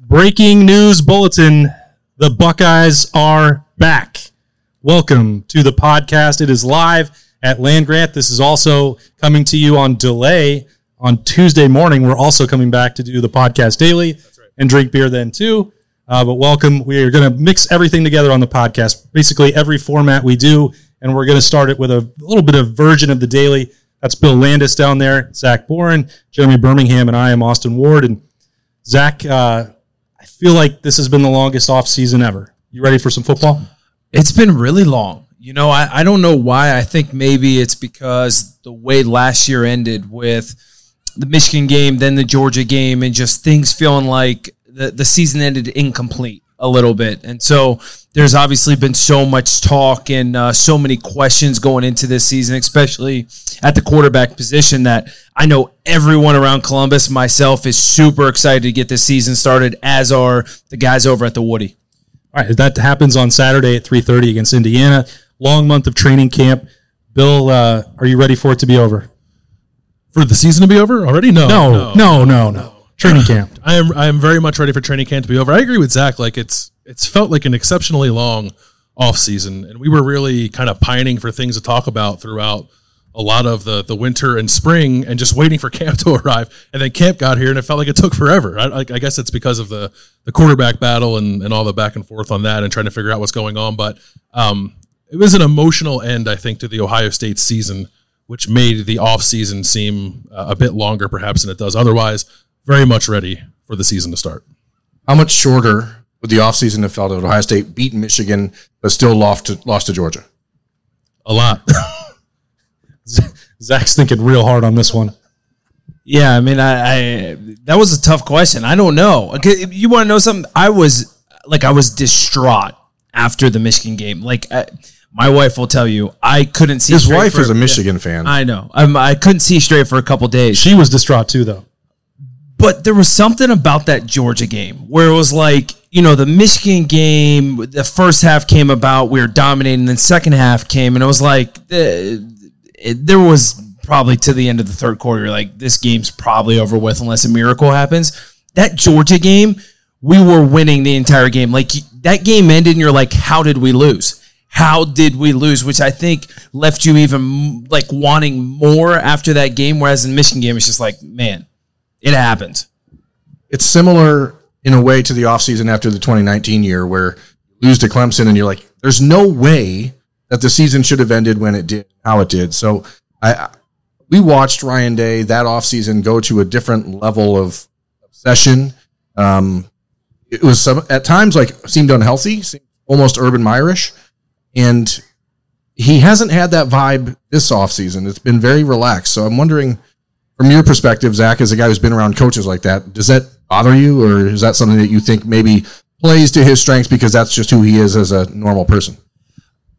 Breaking news bulletin. The Buckeyes are back. Welcome to the podcast. It is live at Land Grant. This is also coming to you on delay on Tuesday morning. We're also coming back to do the podcast daily right. and drink beer then too. Uh, but welcome. We are going to mix everything together on the podcast. Basically, every format we do, and we're going to start it with a little bit of version of the daily. That's Bill Landis down there, Zach Boren, Jeremy Birmingham, and I am Austin Ward. And Zach, uh, I feel like this has been the longest off season ever. You ready for some football? It's been really long. You know, I, I don't know why. I think maybe it's because the way last year ended with the Michigan game, then the Georgia game, and just things feeling like the, the season ended incomplete a little bit. And so there's obviously been so much talk and uh, so many questions going into this season, especially at the quarterback position, that I know everyone around Columbus, myself, is super excited to get this season started, as are the guys over at the Woody. All right, that happens on Saturday at 3:30 against Indiana. Long month of training camp. Bill, uh, are you ready for it to be over? For the season to be over already? No, no, no, no, no. no. Training camp. I am. I am very much ready for training camp to be over. I agree with Zach. Like it's it's felt like an exceptionally long off season, and we were really kind of pining for things to talk about throughout a lot of the the winter and spring, and just waiting for camp to arrive. And then camp got here, and it felt like it took forever. I, I guess it's because of the the quarterback battle and and all the back and forth on that, and trying to figure out what's going on. But um, it was an emotional end, I think, to the Ohio State season, which made the off season seem uh, a bit longer, perhaps, than it does otherwise. Very much ready for the season to start. How much shorter would the offseason have felt if Ohio State beat Michigan but still lost to, lost to Georgia? A lot. Zach's thinking real hard on this one. Yeah, I mean, I, I that was a tough question. I don't know. You want to know something? I was like, I was distraught after the Michigan game. Like, I, my wife will tell you, I couldn't see. His wife for, is a Michigan yeah, fan. I know. I'm, I couldn't see straight for a couple days. She was distraught too, though. But there was something about that Georgia game where it was like, you know, the Michigan game, the first half came about, we were dominating, then second half came, and it was like, uh, it, there was probably to the end of the third quarter, like, this game's probably over with unless a miracle happens. That Georgia game, we were winning the entire game. Like, that game ended, and you're like, how did we lose? How did we lose? Which I think left you even like wanting more after that game. Whereas in Michigan game, it's just like, man, it happened. It's similar in a way to the offseason after the 2019 year where you lose to Clemson and you're like, there's no way that the season should have ended when it did, how it did. So I, we watched Ryan Day that offseason go to a different level of obsession. Um, it was some, at times like seemed unhealthy, seemed almost Urban Meyerish. And he hasn't had that vibe this offseason. It's been very relaxed. So I'm wondering, from your perspective, Zach, as a guy who's been around coaches like that, does that bother you, or is that something that you think maybe plays to his strengths because that's just who he is as a normal person?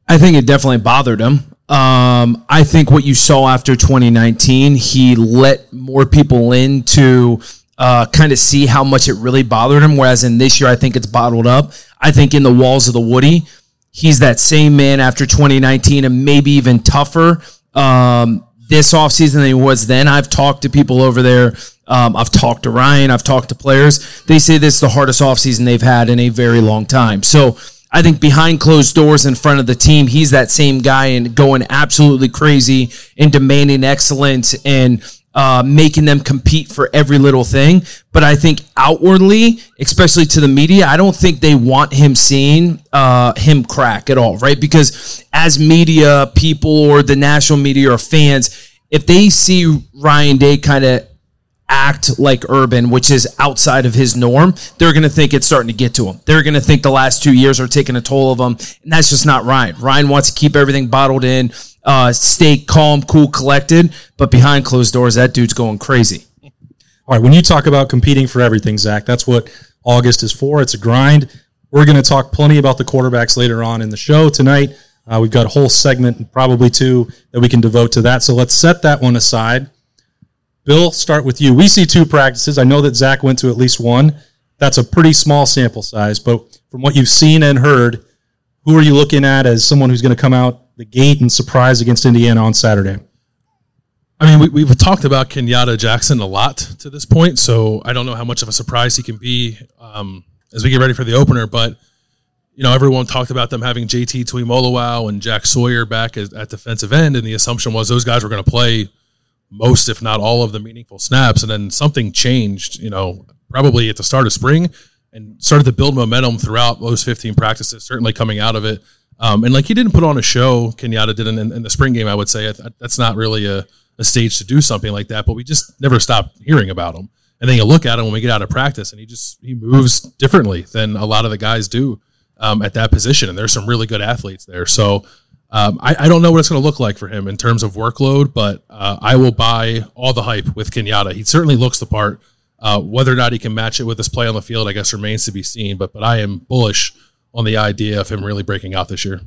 I think it definitely bothered him. Um, I think what you saw after 2019, he let more people in to uh, kind of see how much it really bothered him. Whereas in this year, I think it's bottled up. I think in the walls of the Woody, he's that same man after 2019 and maybe even tougher. Um, this offseason than he was then. I've talked to people over there. Um, I've talked to Ryan. I've talked to players. They say this is the hardest offseason they've had in a very long time. So I think behind closed doors in front of the team, he's that same guy and going absolutely crazy and demanding excellence and uh, making them compete for every little thing. But I think outwardly, especially to the media, I don't think they want him seeing uh, him crack at all, right? Because as media people or the national media or fans, if they see Ryan Day kind of act like Urban, which is outside of his norm, they're going to think it's starting to get to him. They're going to think the last two years are taking a toll of him. And that's just not Ryan. Ryan wants to keep everything bottled in, uh, stay calm, cool, collected. But behind closed doors, that dude's going crazy. All right. When you talk about competing for everything, Zach, that's what August is for. It's a grind. We're going to talk plenty about the quarterbacks later on in the show tonight. Uh, we've got a whole segment, probably two, that we can devote to that. So let's set that one aside. Bill, start with you. We see two practices. I know that Zach went to at least one. That's a pretty small sample size, but from what you've seen and heard, who are you looking at as someone who's going to come out the gate and surprise against Indiana on Saturday? I mean, we, we've talked about Kenyatta Jackson a lot to this point, so I don't know how much of a surprise he can be um, as we get ready for the opener. But you know, everyone talked about them having JT Tuimoloau and Jack Sawyer back at, at defensive end, and the assumption was those guys were going to play most, if not all, of the meaningful snaps. And then something changed, you know, probably at the start of spring, and started to build momentum throughout those 15 practices. Certainly coming out of it, um, and like he didn't put on a show, Kenyatta did in, in the spring game. I would say that's not really a a stage to do something like that, but we just never stopped hearing about him. And then you look at him when we get out of practice, and he just he moves differently than a lot of the guys do um, at that position. And there's some really good athletes there. So um, I, I, don't know what it's going to look like for him in terms of workload, but uh, I will buy all the hype with Kenyatta. He certainly looks the part. Uh, whether or not he can match it with his play on the field, I guess remains to be seen. But but I am bullish on the idea of him really breaking out this year.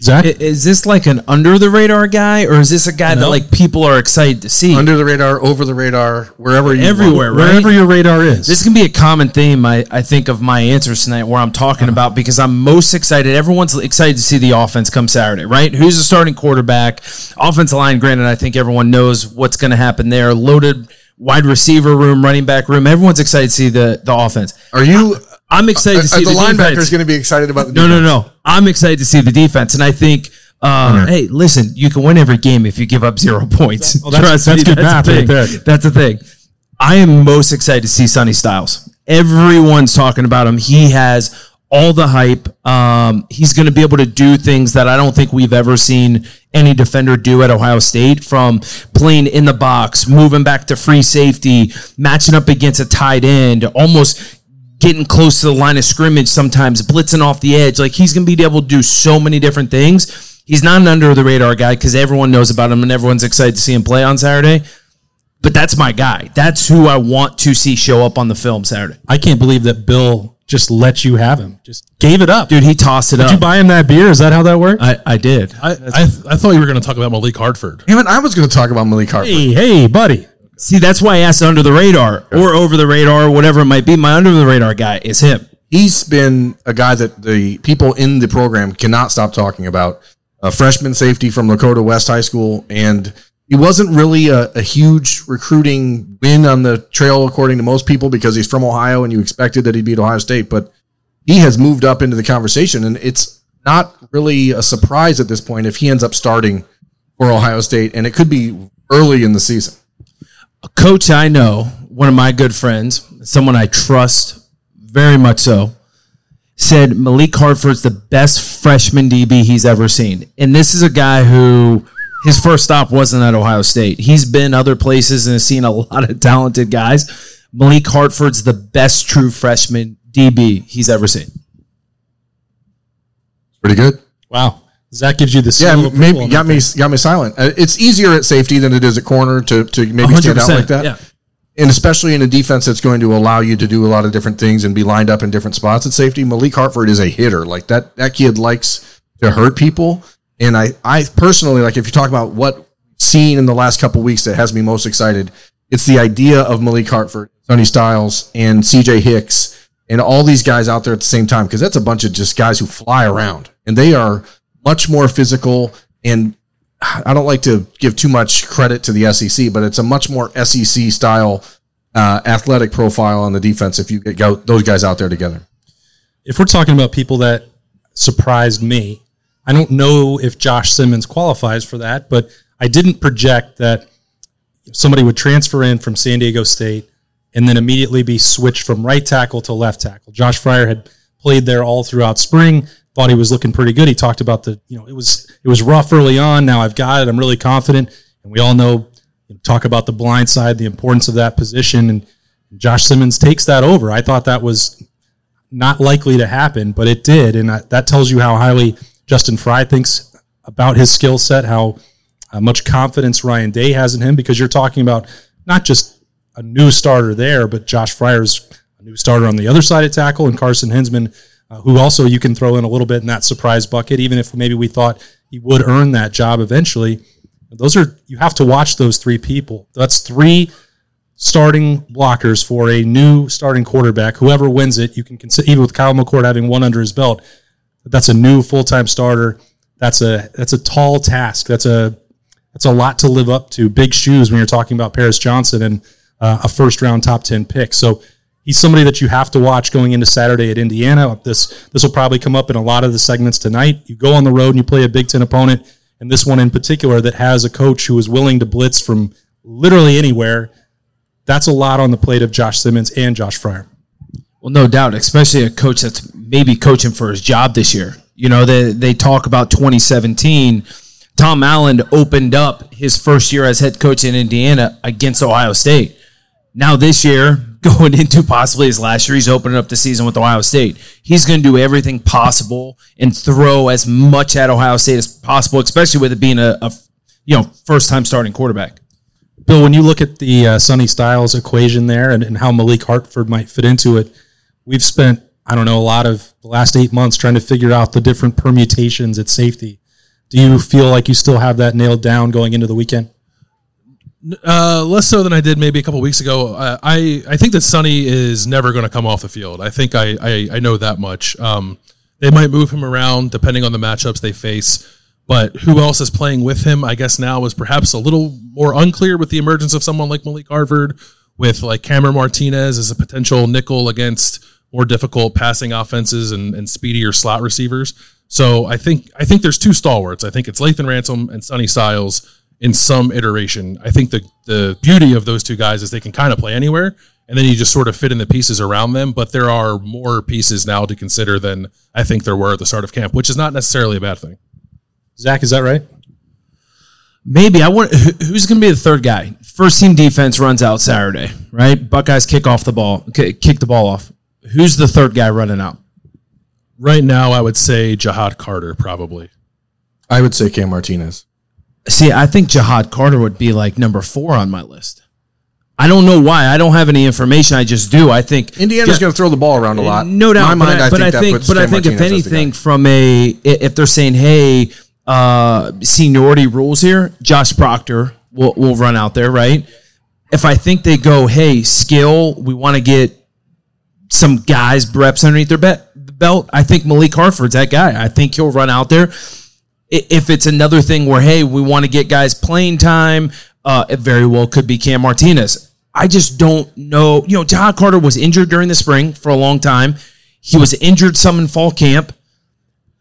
Zach, is this like an under the radar guy, or is this a guy that like people are excited to see? Under the radar, over the radar, wherever you everywhere, right? wherever your radar is. This can be a common theme, I, I think, of my answers tonight, where I'm talking uh-huh. about because I'm most excited. Everyone's excited to see the offense come Saturday, right? Who's the starting quarterback? Offensive line, granted, I think everyone knows what's going to happen there. Loaded wide receiver room, running back room. Everyone's excited to see the the offense. Are you? I'm excited to see the, the linebacker is going to be excited about the defense. no, no, no. I'm excited to see the defense, and I think. Uh, Hey, listen, you can win every game if you give up zero points. Well, that's, that's good math right there. That's the thing. I am most excited to see Sonny Styles. Everyone's talking about him. He has all the hype. Um, he's going to be able to do things that I don't think we've ever seen any defender do at Ohio State from playing in the box, moving back to free safety, matching up against a tight end, almost getting close to the line of scrimmage sometimes, blitzing off the edge. Like he's going to be able to do so many different things. He's not an under the radar guy because everyone knows about him and everyone's excited to see him play on Saturday. But that's my guy. That's who I want to see show up on the film Saturday. I can't believe that Bill just let you have him. Just gave it up. Dude, he tossed it did up. Did you buy him that beer? Is that how that worked? I, I did. I, I, I thought you were going to talk about Malik Hartford. Damn it, I was going to talk about Malik Hartford. Hey, hey, buddy. See, that's why I asked under the radar or over the radar or whatever it might be. My under the radar guy is him. He's been a guy that the people in the program cannot stop talking about. A freshman safety from Lakota West High School, and he wasn't really a, a, huge recruiting win on the trail, according to most people, because he's from Ohio and you expected that he'd beat Ohio State. But he has moved up into the conversation, and it's not really a surprise at this point if he ends up starting for Ohio State, and it could be early in the season a coach I know, one of my good friends, someone I trust very much so, said Malik Hartford's the best freshman DB he's ever seen. And this is a guy who his first stop wasn't at Ohio State. He's been other places and has seen a lot of talented guys. Malik Hartford's the best true freshman DB he's ever seen. Pretty good. Wow. That gives you the yeah. Maybe got me got me silent. Uh, it's easier at safety than it is at corner to to maybe stand out like that. Yeah. And especially in a defense that's going to allow you to do a lot of different things and be lined up in different spots at safety. Malik Hartford is a hitter. Like that that kid likes to hurt people. And I I personally like if you talk about what seen in the last couple weeks that has me most excited, it's the idea of Malik Hartford, Sonny Styles, and CJ Hicks, and all these guys out there at the same time because that's a bunch of just guys who fly around and they are much more physical and I don't like to give too much credit to the SEC, but it's a much more SEC style uh, athletic profile on the defense if you get go, those guys out there together. If we're talking about people that surprised me, I don't know if Josh Simmons qualifies for that, but I didn't project that somebody would transfer in from San Diego State and then immediately be switched from right tackle to left tackle. Josh Fryar had played there all throughout spring thought he was looking pretty good. He talked about the, you know, it was it was rough early on. Now I've got it. I'm really confident. And we all know, talk about the blind side, the importance of that position, and Josh Simmons takes that over. I thought that was not likely to happen, but it did, and that tells you how highly Justin Frye thinks about his skill set, how uh, much confidence Ryan Day has in him, because you're talking about not just a new starter there, but Josh Fryar's a new starter on the other side of tackle, and Carson Hinzman uh, who also you can throw in a little bit in that surprise bucket, even if maybe we thought he would earn that job eventually. Those are you have to watch those three people. That's three starting blockers for a new starting quarterback. Whoever wins it, you can consider even with Kyle McCord having one under his belt. That's a new full time starter. That's a that's a tall task. That's a That's a lot to live up to. Big shoes when you're talking about Paris Johnson and uh, a first round top 10 pick. So he's somebody that you have to watch going into Saturday at Indiana. This this will probably come up in a lot of the segments tonight. You go on the road and you play a Big Ten opponent, and this one in particular that has a coach who is willing to blitz from literally anywhere. That's a lot on the plate of Josh Simmons and Josh Fryar. Well, no doubt, especially a coach that's maybe coaching for his job this year. You know, they they talk about 2017 Tom Allen opened up his first year as head coach in Indiana against Ohio State. Now this year, going into possibly his last year, he's opening up the season with Ohio State. He's going to do everything possible and throw as much at Ohio State as possible, especially with it being a, a you know first time starting quarterback. Bill, when you look at the uh, Sonny Styles equation there and, and how Malik Hartford might fit into it, we've spent I don't know a lot of the last eight months trying to figure out the different permutations at safety do you feel like you still have that nailed down going into the weekend? Uh, less so than I did maybe a couple weeks ago. Uh, I I think that Sonny is never going to come off the field. I think I I, I know that much. Um, they might move him around depending on the matchups they face, but who else is playing with him? I guess now is perhaps a little more unclear with the emergence of someone like Malik Hartford, with like Cameron Martinez as a potential nickel against more difficult passing offenses and, and speedier slot receivers. So I think I think there's two stalwarts. I think it's Lathan Ransom and Sonny Styles in some iteration. I think the the beauty of those two guys is they can kind of play anywhere, and then you just sort of fit in the pieces around them. But there are more pieces now to consider than I think there were at the start of camp, which is not necessarily a bad thing. Zach, is that right? Maybe I want. Who's going to be the third guy? First team defense runs out Saturday, right? Buckeyes kick off the ball, kick the ball off. Who's the third guy running out? Right now, I would say Ja'Had Carter probably. I would say Cam Martinez. See, I think Ja'Had Carter would be like number four on my list. I don't know why. I don't have any information. I just do. I think Indiana's going to throw the ball around a lot. No doubt. My mind, but I, but I think, but I think if anything, from a if they're saying, hey, uh, seniority rules here, Josh Proctor will will run out there, right? If I think they go, hey, skill, we want to get some guys reps underneath their bet belt, I think Malik Hartford's that guy. I think he'll run out there. If it's another thing where, hey, we want to get guys playing time, uh, it very well could be Cam Martinez. I just don't know. You know, John Carter was injured during the spring for a long time. He was injured some in fall camp.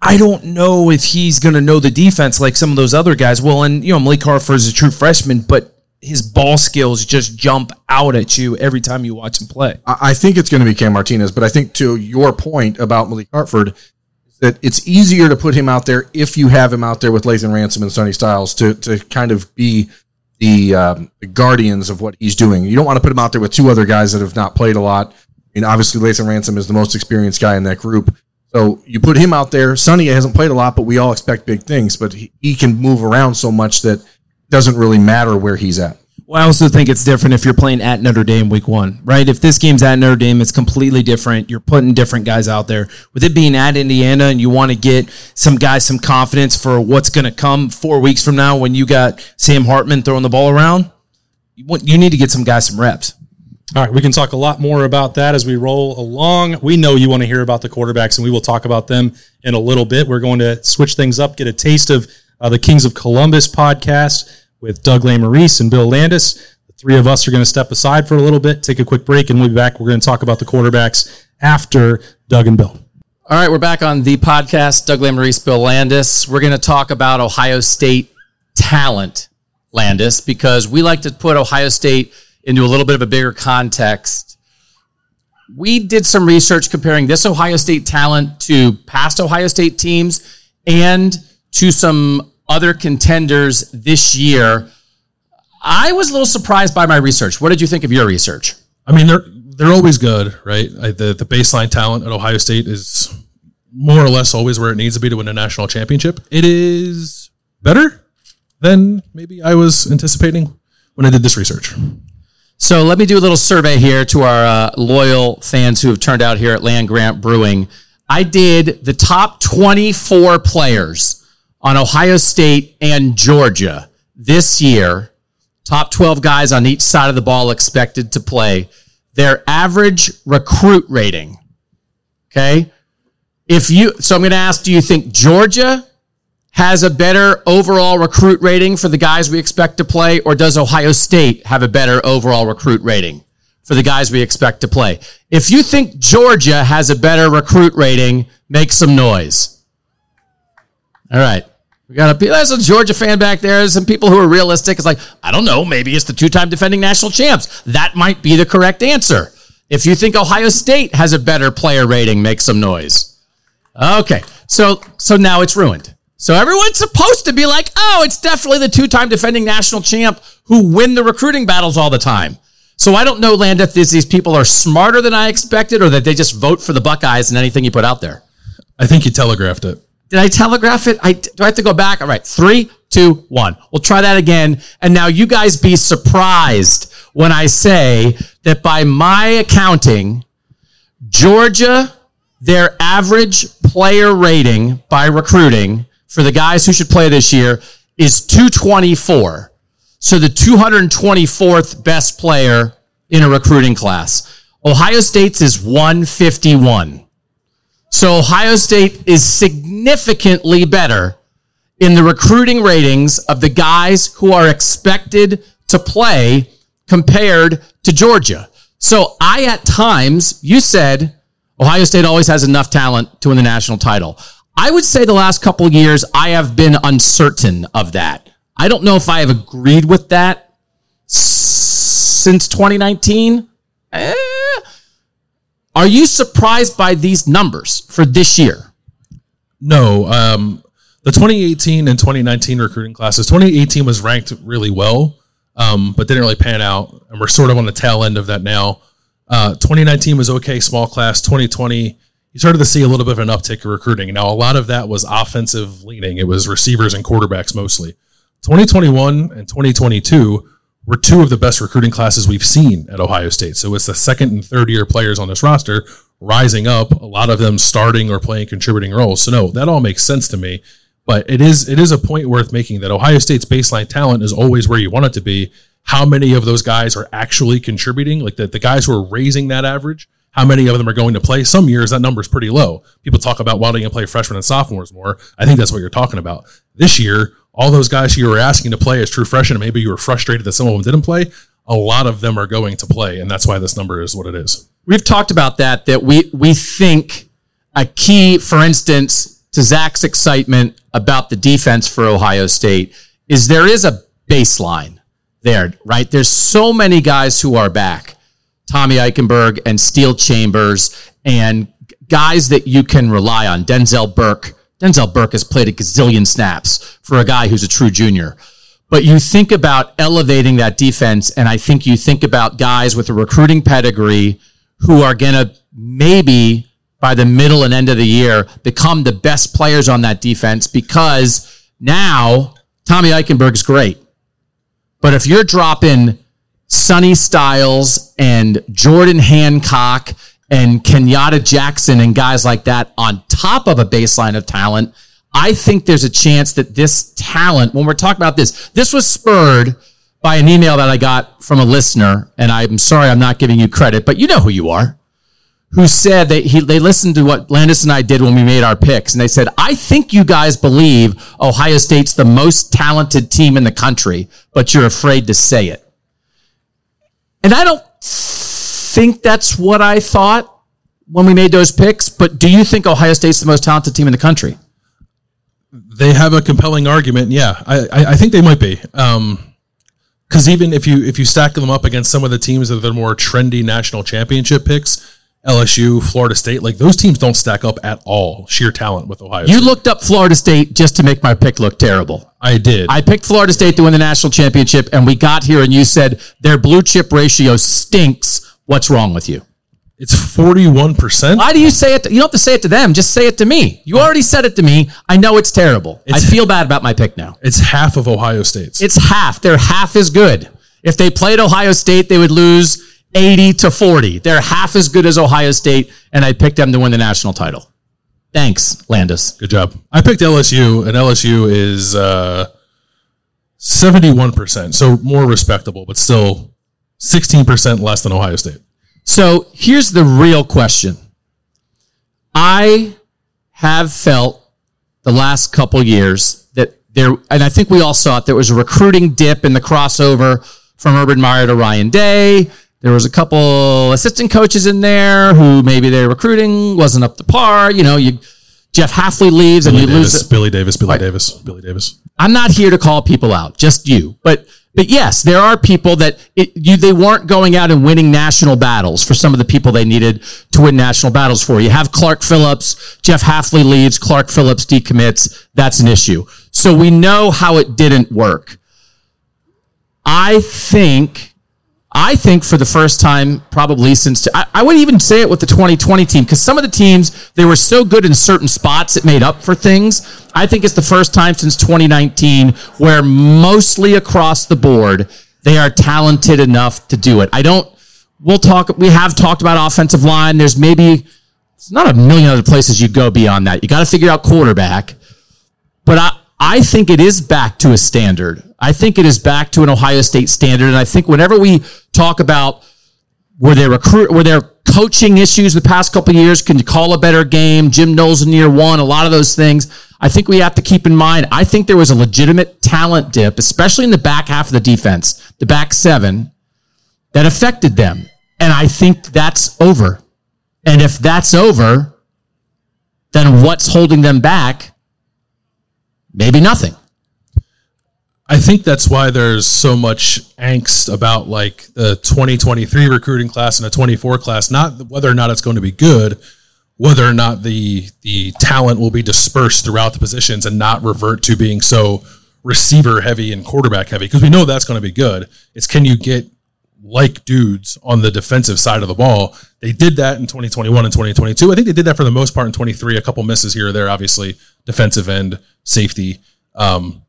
I don't know if he's going to know the defense like some of those other guys Well, And, you know, Malik Hartford is a true freshman, but his ball skills just jump out at you every time you watch him play. I think it's going to be Cam Martinez, but I think to your point about Malik Hartford, that it's easier to put him out there if you have him out there with Lathan Ransom and Sonny Styles to to kind of be the, um, the guardians of what he's doing. You don't want to put him out there with two other guys that have not played a lot. I mean, obviously Lathan Ransom is the most experienced guy in that group. So you put him out there. Sonny hasn't played a lot, but we all expect big things. But he, he can move around so much that doesn't really matter where he's at. Well, I also think it's different if you're playing at Notre Dame week one, right? If this game's at Notre Dame, it's completely different. You're putting different guys out there. With it being at Indiana and you want to get some guys some confidence for what's going to come four weeks from now when you got Sam Hartman throwing the ball around, you, need to get some guys some reps. All right, we can talk a lot more about that as we roll along. We know you want to hear about the quarterbacks, and we will talk about them in a little bit. We're going to switch things up, get a taste of uh, the Kings of Columbus podcast with Doug Lesmerises and Bill Landis. The three of us are going to step aside for a little bit, take a quick break, and we'll be back. We're going to talk about the quarterbacks after Doug and Bill. All right, we're back on the podcast. Doug Lesmerises, Bill Landis. We're going to talk about Ohio State talent, Landis, because we like to put Ohio State into a little bit of a bigger context. We did some research comparing this Ohio State talent to past Ohio State teams and to some other contenders this year. I was a little surprised by my research. What did you think of your research? I mean, they're they're always good, right? The the baseline talent at Ohio State is more or less always where it needs to be to win a national championship. It is better than maybe I was anticipating when I did this research. So let me do a little survey here to our uh, loyal fans who have turned out here at Land Grant Brewing. I did the top 24 players on Ohio State and Georgia this year, top 12 guys on each side of the ball expected to play, their average recruit rating. Okay. If you, so I'm going to ask, do you think Georgia has a better overall recruit rating for the guys we expect to play, or does Ohio State have a better overall recruit rating for the guys we expect to play? If you think Georgia has a better recruit rating, make some noise. All right. We got a there's a Georgia fan back there. There's some people who are realistic. It's like, I don't know, maybe it's the two-time defending national champs. That might be the correct answer. If you think Ohio State has a better player rating, make some noise. Okay. So so now it's ruined. So everyone's supposed to be like, oh, it's definitely the two-time defending national champ who win the recruiting battles all the time. So I don't know, Landis, if these people are smarter than I expected or that they just vote for the Buckeyes and anything you put out there. I think you telegraphed it. Did I telegraph it? I, do I have to go back? All right, three, two, one. We'll try that again. And now you guys be surprised when I say that by my accounting, Georgia, their average player rating by recruiting for the guys who should play this year is 224. So the 224th best player in a recruiting class. Ohio State's is 151. So Ohio State is significantly better in the recruiting ratings of the guys who are expected to play compared to Georgia. So I, at times, you said Ohio State always has enough talent to win the national title. I would say the last couple years, I have been uncertain of that. I don't know if I have agreed with that since 2019. Are you surprised by these numbers for this year? No. Um, the 2018 and 2019 recruiting classes, 2018 was ranked really well, um, but didn't really pan out. And we're sort of on the tail end of that now. Uh, 2019 was okay, small class. 2020, you started to see a little bit of an uptick in recruiting. Now, a lot of that was offensive leaning, it was receivers and quarterbacks mostly. 2021 and 2022 were two of the best recruiting classes we've seen at Ohio State. So it's the second and third year players on this roster rising up, a lot of them starting or playing contributing roles. So no, that all makes sense to me. But it is it is a point worth making that Ohio State's baseline talent is always where you want it to be. How many of those guys are actually contributing? Like the, the guys who are raising that average, how many of them are going to play? Some years that number is pretty low. People talk about wanting to play freshmen and sophomores more. I think that's what you're talking about. This year, all those guys you were asking to play as true freshmen, maybe you were frustrated that some of them didn't play. A lot of them are going to play, and that's why this number is what it is. We've talked about that. That we we think a key, for instance, to Zach's excitement about the defense for Ohio State is there is a baseline there, right? There's so many guys who are back. Tommy Eichenberg and Steele Chambers and guys that you can rely on. Denzel Burke Denzel Burke has played a gazillion snaps for a guy who's a true junior. But you think about elevating that defense, and I think you think about guys with a recruiting pedigree who are going to maybe by the middle and end of the year become the best players on that defense because now Tommy Eichenberg's great. But if you're dropping Sonny Styles and Jordan Hancock and Kenyatta Jackson and guys like that on top of a baseline of talent, I think there's a chance that this talent, when we're talking about this, this was spurred by an email that I got from a listener, and I'm sorry I'm not giving you credit, but you know who you are, who said that he, they listened to what Landis and I did when we made our picks, and they said, I think you guys believe Ohio State's the most talented team in the country, but you're afraid to say it. And I don't think that's what I thought when we made those picks, but do you think Ohio State's the most talented team in the country? They have a compelling argument. Yeah, I, I, think they might be. Um, because even if you if you stack them up against some of the teams that are the more trendy national championship picks, LSU, Florida State, like those teams don't stack up at all. Sheer talent with Ohio. You State. looked up Florida State just to make my pick look terrible. I did. I picked Florida State to win the national championship, and we got here, and you said their blue chip ratio stinks What's wrong with you? It's 41%. Why do you say it? To, you don't have to say it to them. Just say it to me. You already said it to me. I know it's terrible. It's, I feel bad about my pick now. It's half of Ohio State's. It's half. They're half as good. If they played Ohio State, they would lose 80 to 40. They're half as good as Ohio State, and I picked them to win the national title. Thanks, Landis. Good job. I picked LSU, and LSU is uh, 71%, so more respectable, but still 16% less than Ohio State. So here's the real question. I have felt the last couple years that there, and I think we all saw it. There was a recruiting dip in the crossover from Urban Meyer to Ryan Day. There was a couple assistant coaches in there who maybe their recruiting wasn't up to par. You know, you Jeff Hafley leaves and you Davis, lose. Billy Davis, Billy Davis, Billy Davis. I'm not here to call people out, just you. But but yes, there are people that it, you they weren't going out and winning national battles for some of the people they needed to win national battles for. You have Clark Phillips, Jeff Hafley leaves, Clark Phillips decommits. That's an issue. So we know how it didn't work. I think I think for the first time, probably since I, I would even say it with the 2020 team because some of the teams they were so good in certain spots it made up for things. I think it's the first time since 2019 where mostly across the board they are talented enough to do it. I don't. We'll talk. We have talked about offensive line. There's maybe it's not a million other places you go beyond that. You got to figure out quarterback, but I I think it is back to a standard. I think it is back to an Ohio State standard. And I think whenever we talk about were there recruit, were there coaching issues the past couple years? Can you call a better game? Jim Knowles in year one, a lot of those things. I think we have to keep in mind. I think there was a legitimate talent dip, especially in the back half of the defense, the back seven, that affected them. And I think that's over. And if that's over, then what's holding them back? Maybe nothing. I think that's why there's so much angst about like the 2023 recruiting class and the 24 class, not whether or not it's going to be good, whether or not the the talent will be dispersed throughout the positions and not revert to being so receiver heavy and quarterback heavy because we know that's going to be good. It's can you get like dudes on the defensive side of the ball. They did that in 2021 and 2022. I think they did that for the most part in 23. A couple misses here or there, obviously defensive end, safety. Um,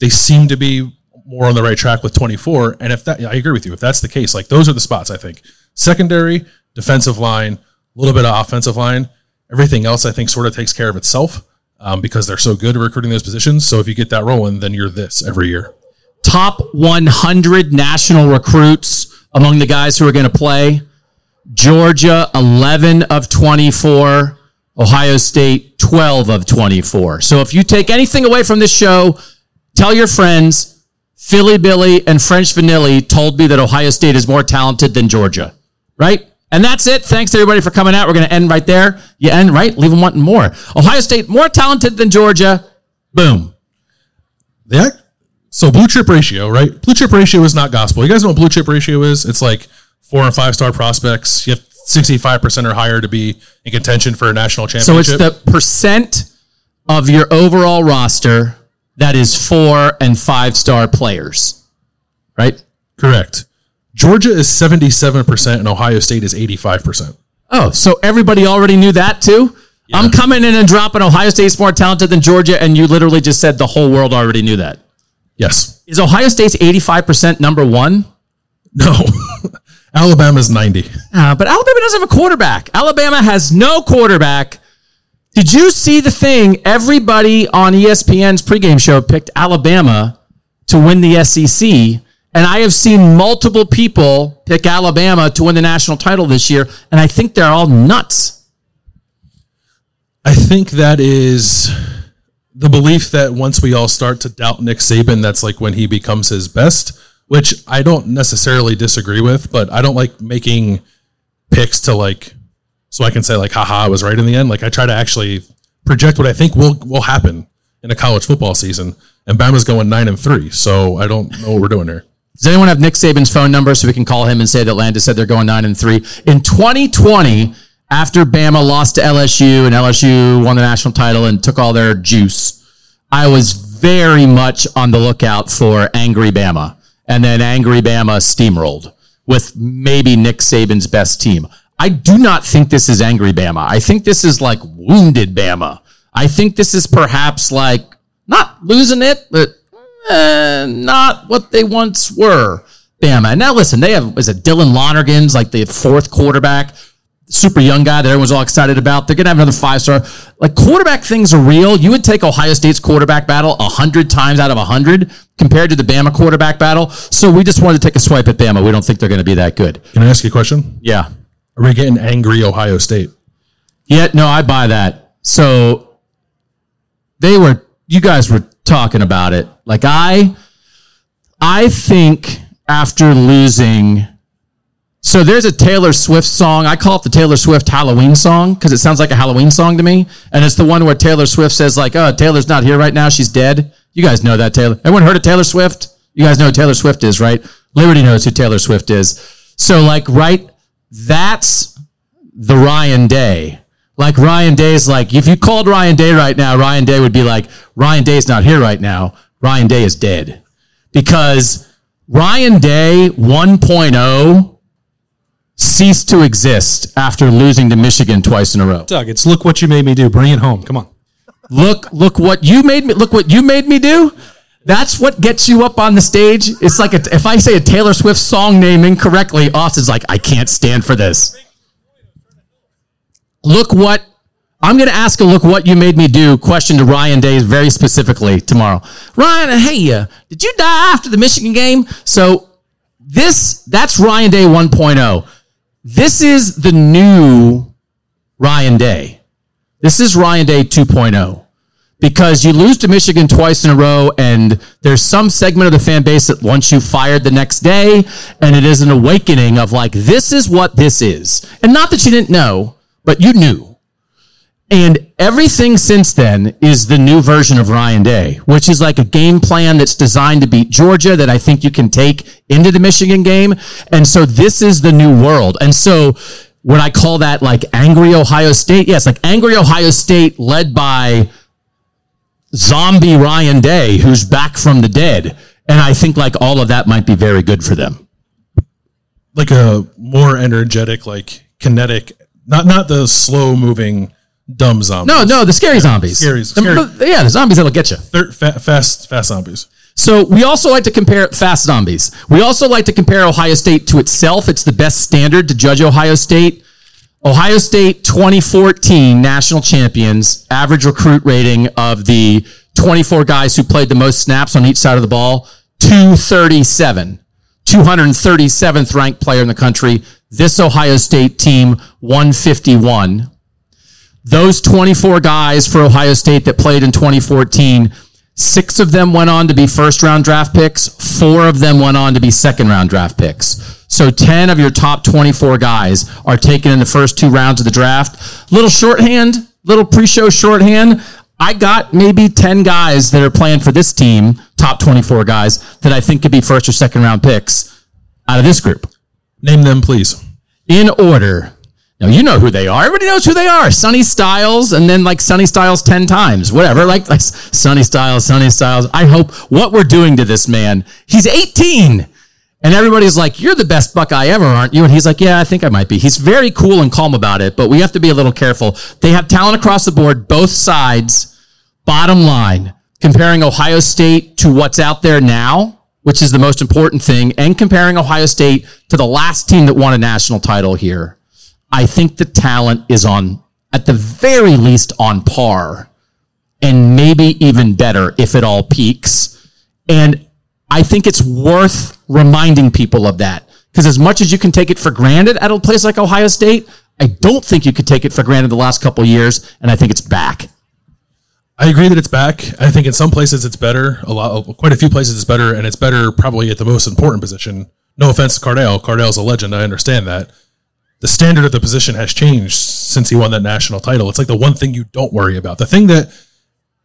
they seem to be more on the right track with 24. And if that, I agree with you. If that's the case, like those are the spots I think secondary, defensive line, a little bit of offensive line. Everything else I think sort of takes care of itself um, because they're so good at recruiting those positions. So if you get that rolling, then you're this every year. Top 100 national recruits among the guys who are going to play. Georgia, 11 of 24. Ohio State, 12 of 24. So if you take anything away from this show, tell your friends Philly Billy and French Vanilli told me that Ohio State is more talented than Georgia, right? And that's it. Thanks everybody for coming out. We're going to end right there. You end right. Leave them wanting more. Ohio State more talented than Georgia. Boom. The act, so blue chip ratio, right? Blue chip ratio is not gospel. You guys know what blue chip ratio is? It's like four and five star prospects. You have 65% or higher to be in contention for a national championship. So it's the percent of your overall roster that is four and five star players, right? Correct. Georgia is 77% and Ohio State is 85%. Oh, so everybody already knew that too? I'm coming in and dropping Ohio State's more talented than Georgia, and you literally just said the whole world already knew that. Yes. Is Ohio State's 85% number one? No. Alabama's 90. Uh, but Alabama doesn't have a quarterback. Alabama has no quarterback. Did you see the thing? Everybody on ESPN's pregame show picked Alabama to win the SEC. And I have seen multiple people pick Alabama to win the national title this year. And I think they're all nuts. I think that is the belief that once we all start to doubt Nick Saban, that's like when he becomes his best, which I don't necessarily disagree with, but I don't like making picks to like, so I can say like, haha, I was right in the end. Like I try to actually project what I think will, will happen in a college football season. And Bama's going nine and three. So I don't know what we're doing here. Does anyone have Nick Saban's phone number so we can call him and say that Landis said they're going nine and three in 2020 after Bama lost to LSU and LSU won the national title and took all their juice? I was very much on the lookout for angry Bama, and then angry Bama steamrolled with maybe Nick Saban's best team. I do not think this is angry Bama. I think this is like wounded Bama. I think this is perhaps like not losing it, but eh, not what they once were. Bama. And now listen, they have is it Dylan Lonergan's like the fourth quarterback, super young guy that everyone's all excited about. They're gonna have another five star. Like quarterback things are real. You would take Ohio State's quarterback battle a hundred times out of a hundred compared to the Bama quarterback battle. So we just wanted to take a swipe at Bama. We don't think they're gonna be that good. Can I ask you a question? Yeah. Are we getting angry Ohio State? Yeah, no, I buy that. So they were you guys were talking about it. Like I, I think after losing, so there's a Taylor Swift song. I call it the Taylor Swift Halloween song because it sounds like a Halloween song to me, and it's the one where Taylor Swift says like, "Oh, Taylor's not here right now; she's dead." You guys know that Taylor. Everyone heard of Taylor Swift? You guys know who Taylor Swift is, right? Liberty knows who Taylor Swift is. So like, right, that's the Ryan Day. Like Ryan Day's like, if you called Ryan Day right now, Ryan Day would be like, Ryan Day's not here right now. Ryan Day is dead. Because Ryan Day 1.0 ceased to exist after losing to Michigan twice in a row. Doug, it's look what you made me do. Bring it home. Come on. Look, look what you made me look what you made me do. That's what gets you up on the stage. It's like a, if I say a Taylor Swift song name incorrectly, Austin's like, I can't stand for this. Look what I'm going to ask a look what you made me do question to Ryan Day very specifically tomorrow. Ryan, hey, uh, did you die after the Michigan game? So this that's Ryan Day 1.0. This is the new Ryan Day. This is Ryan Day 2.0 because you lose to Michigan twice in a row, and there's some segment of the fan base that wants you fired the next day, and it is an awakening of like, this is what this is. And not that you didn't know, but you knew. And everything since then is the new version of Ryan Day, which is like a game plan that's designed to beat Georgia that I think you can take into the Michigan game. And so this is the new world. And so would I call that like angry Ohio State? Yes, like angry Ohio State led by zombie Ryan Day, who's back from the dead. And I think like all of that might be very good for them. like a more energetic, like kinetic, not not the slow moving dumb zombies. No, no, the scary zombies. scary- The- scary. the- yeah, the zombies that'll get you. They're fa- fast fast zombies. So we also like to compare fast zombies. We also like to compare Ohio State to itself. It's the best standard to judge Ohio State. Ohio State 2014 national champions, average recruit rating of the 24 guys who played the most snaps on each side of the ball, 237. 237th ranked player in the country. This Ohio State team, 151 those 24 guys for Ohio State that played in 2014, six of them went on to be first round draft picks, four of them went on to be second round draft picks. So 10 of your top 24 guys are taken in the first two rounds of the draft. Little shorthand, little pre show shorthand. I got maybe 10 guys that are playing for this team, top 24 guys, that I think could be first or second round picks out of this group Name them, please. in order. Now you know who they are. Everybody knows who they are. Sonny Styles, and then like Sonny Styles ten times, whatever. Like like Sonny Styles, Sonny Styles. I hope what we're doing to this man. He's 18, and everybody's like, "You're the best Buckeye ever, aren't you?" And he's like, "Yeah, I think I might be." He's very cool and calm about it, but we have to be a little careful. They have talent across the board, both sides. Bottom line, comparing Ohio State to what's out there now, which is the most important thing, and comparing Ohio State to the last team that won a national title here, I think the talent is on, at the very least, on par, and maybe even better if it all peaks. And I think it's worth reminding people of that. Because as much as you can take it for granted at a place like Ohio State, I don't think you could take it for granted the last couple years, and I think it's back. I agree that it's back. I think in some places it's better. A lot, quite a few places it's better, and it's better probably at the most important position. No offense to Cardale. Cardale's a legend. I understand that. The standard of the position has changed since he won that national title. It's like the one thing you don't worry about. The thing that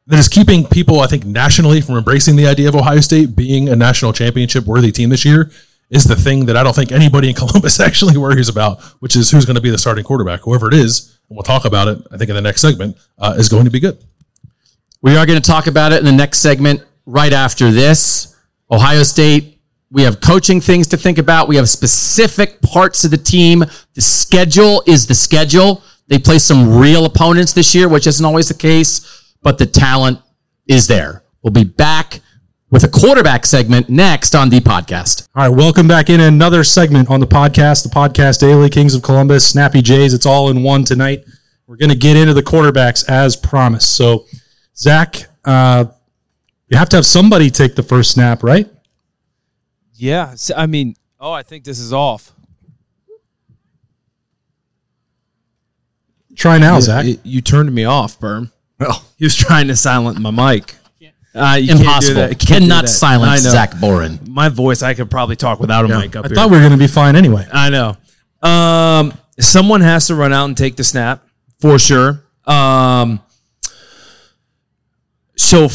that is keeping people, I think, nationally from embracing the idea of Ohio State being a national championship worthy team this year is the thing that I don't think anybody in Columbus actually worries about, which is who's going to be the starting quarterback. Whoever it is, and we'll talk about it, I think, in the next segment, uh, is going to be good. We are going to talk about it in the next segment right after this. Ohio State, we have coaching things to think about. We have specific parts of the team. The schedule is the schedule. They play some real opponents this year, which isn't always the case, but the talent is there. We'll be back with a quarterback segment next on the podcast. All right, welcome back in another segment on the podcast, the podcast daily, Kings of Columbus, Snappy Jays. It's all in one tonight. We're going to get into the quarterbacks as promised. So, Zach, uh, you have to have somebody take the first snap, right? Yeah, I mean, oh, I think this is off. Try now, Zach. Y- you turned me off, Berm. Well, He was trying to silence my mic. Uh, you can't do Impossible. that. Can't do Cannot that. silence Zach Boren. My voice, I could probably talk without a mic up I here. thought we were going to be fine anyway. I know. Um, someone has to run out and take the snap for sure. Um, so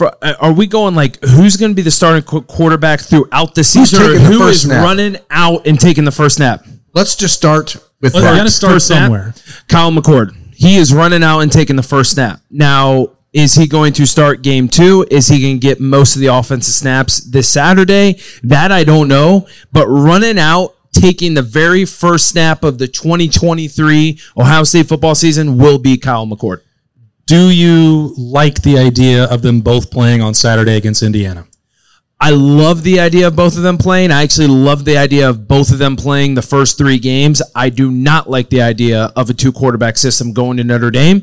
fr- uh, are we going like who's going to be the starting quarterback throughout the season? Or taking the is snap? running out and taking the first snap? Let's just start with Well, got to start First snap? somewhere. Kyle McCord. He is running out and taking the first snap. Now, is he going to start game two? Is he going to get most of the offensive snaps this Saturday? That I don't know. But running out, taking the very first snap of the 2023 Ohio State football season will be Kyle McCord. Do you like the idea of them both playing on Saturday against Indiana? I love the idea of both of them playing. I actually love the idea of both of them playing the first three games. I do not like the idea of a two quarterback system going to Notre Dame.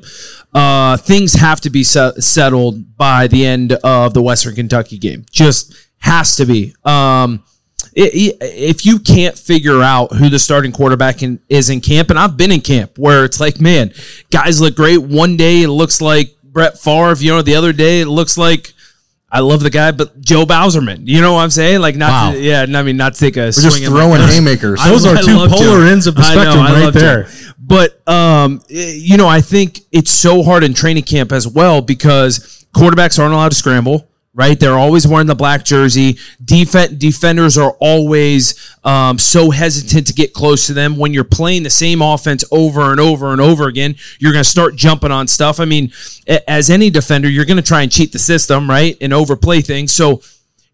Uh, things have to be se- settled by the end of the Western Kentucky game. Just has to be. Um, i- i- if you can't figure out who the starting quarterback in, is in camp, and I've been in camp where it's like, man, guys look great. One day it looks like Brett Favre, you know, the other day it looks like I love the guy, but Joe Bauserman. You know what I'm saying? Like, not Wow. to, yeah. I mean, not to take a We're swing just throwing my- haymakers. Those are two love polar ends of the I spectrum I right there. Joe. But um, you know, I think it's so hard in training camp as well because quarterbacks aren't allowed to scramble. Right, they're always wearing the black jersey. Defenders are always um, so hesitant to get close to them. When you're playing the same offense over and over and over again, you're going to start jumping on stuff. I mean, as any defender, you're going to try and cheat the system, right, and overplay things. So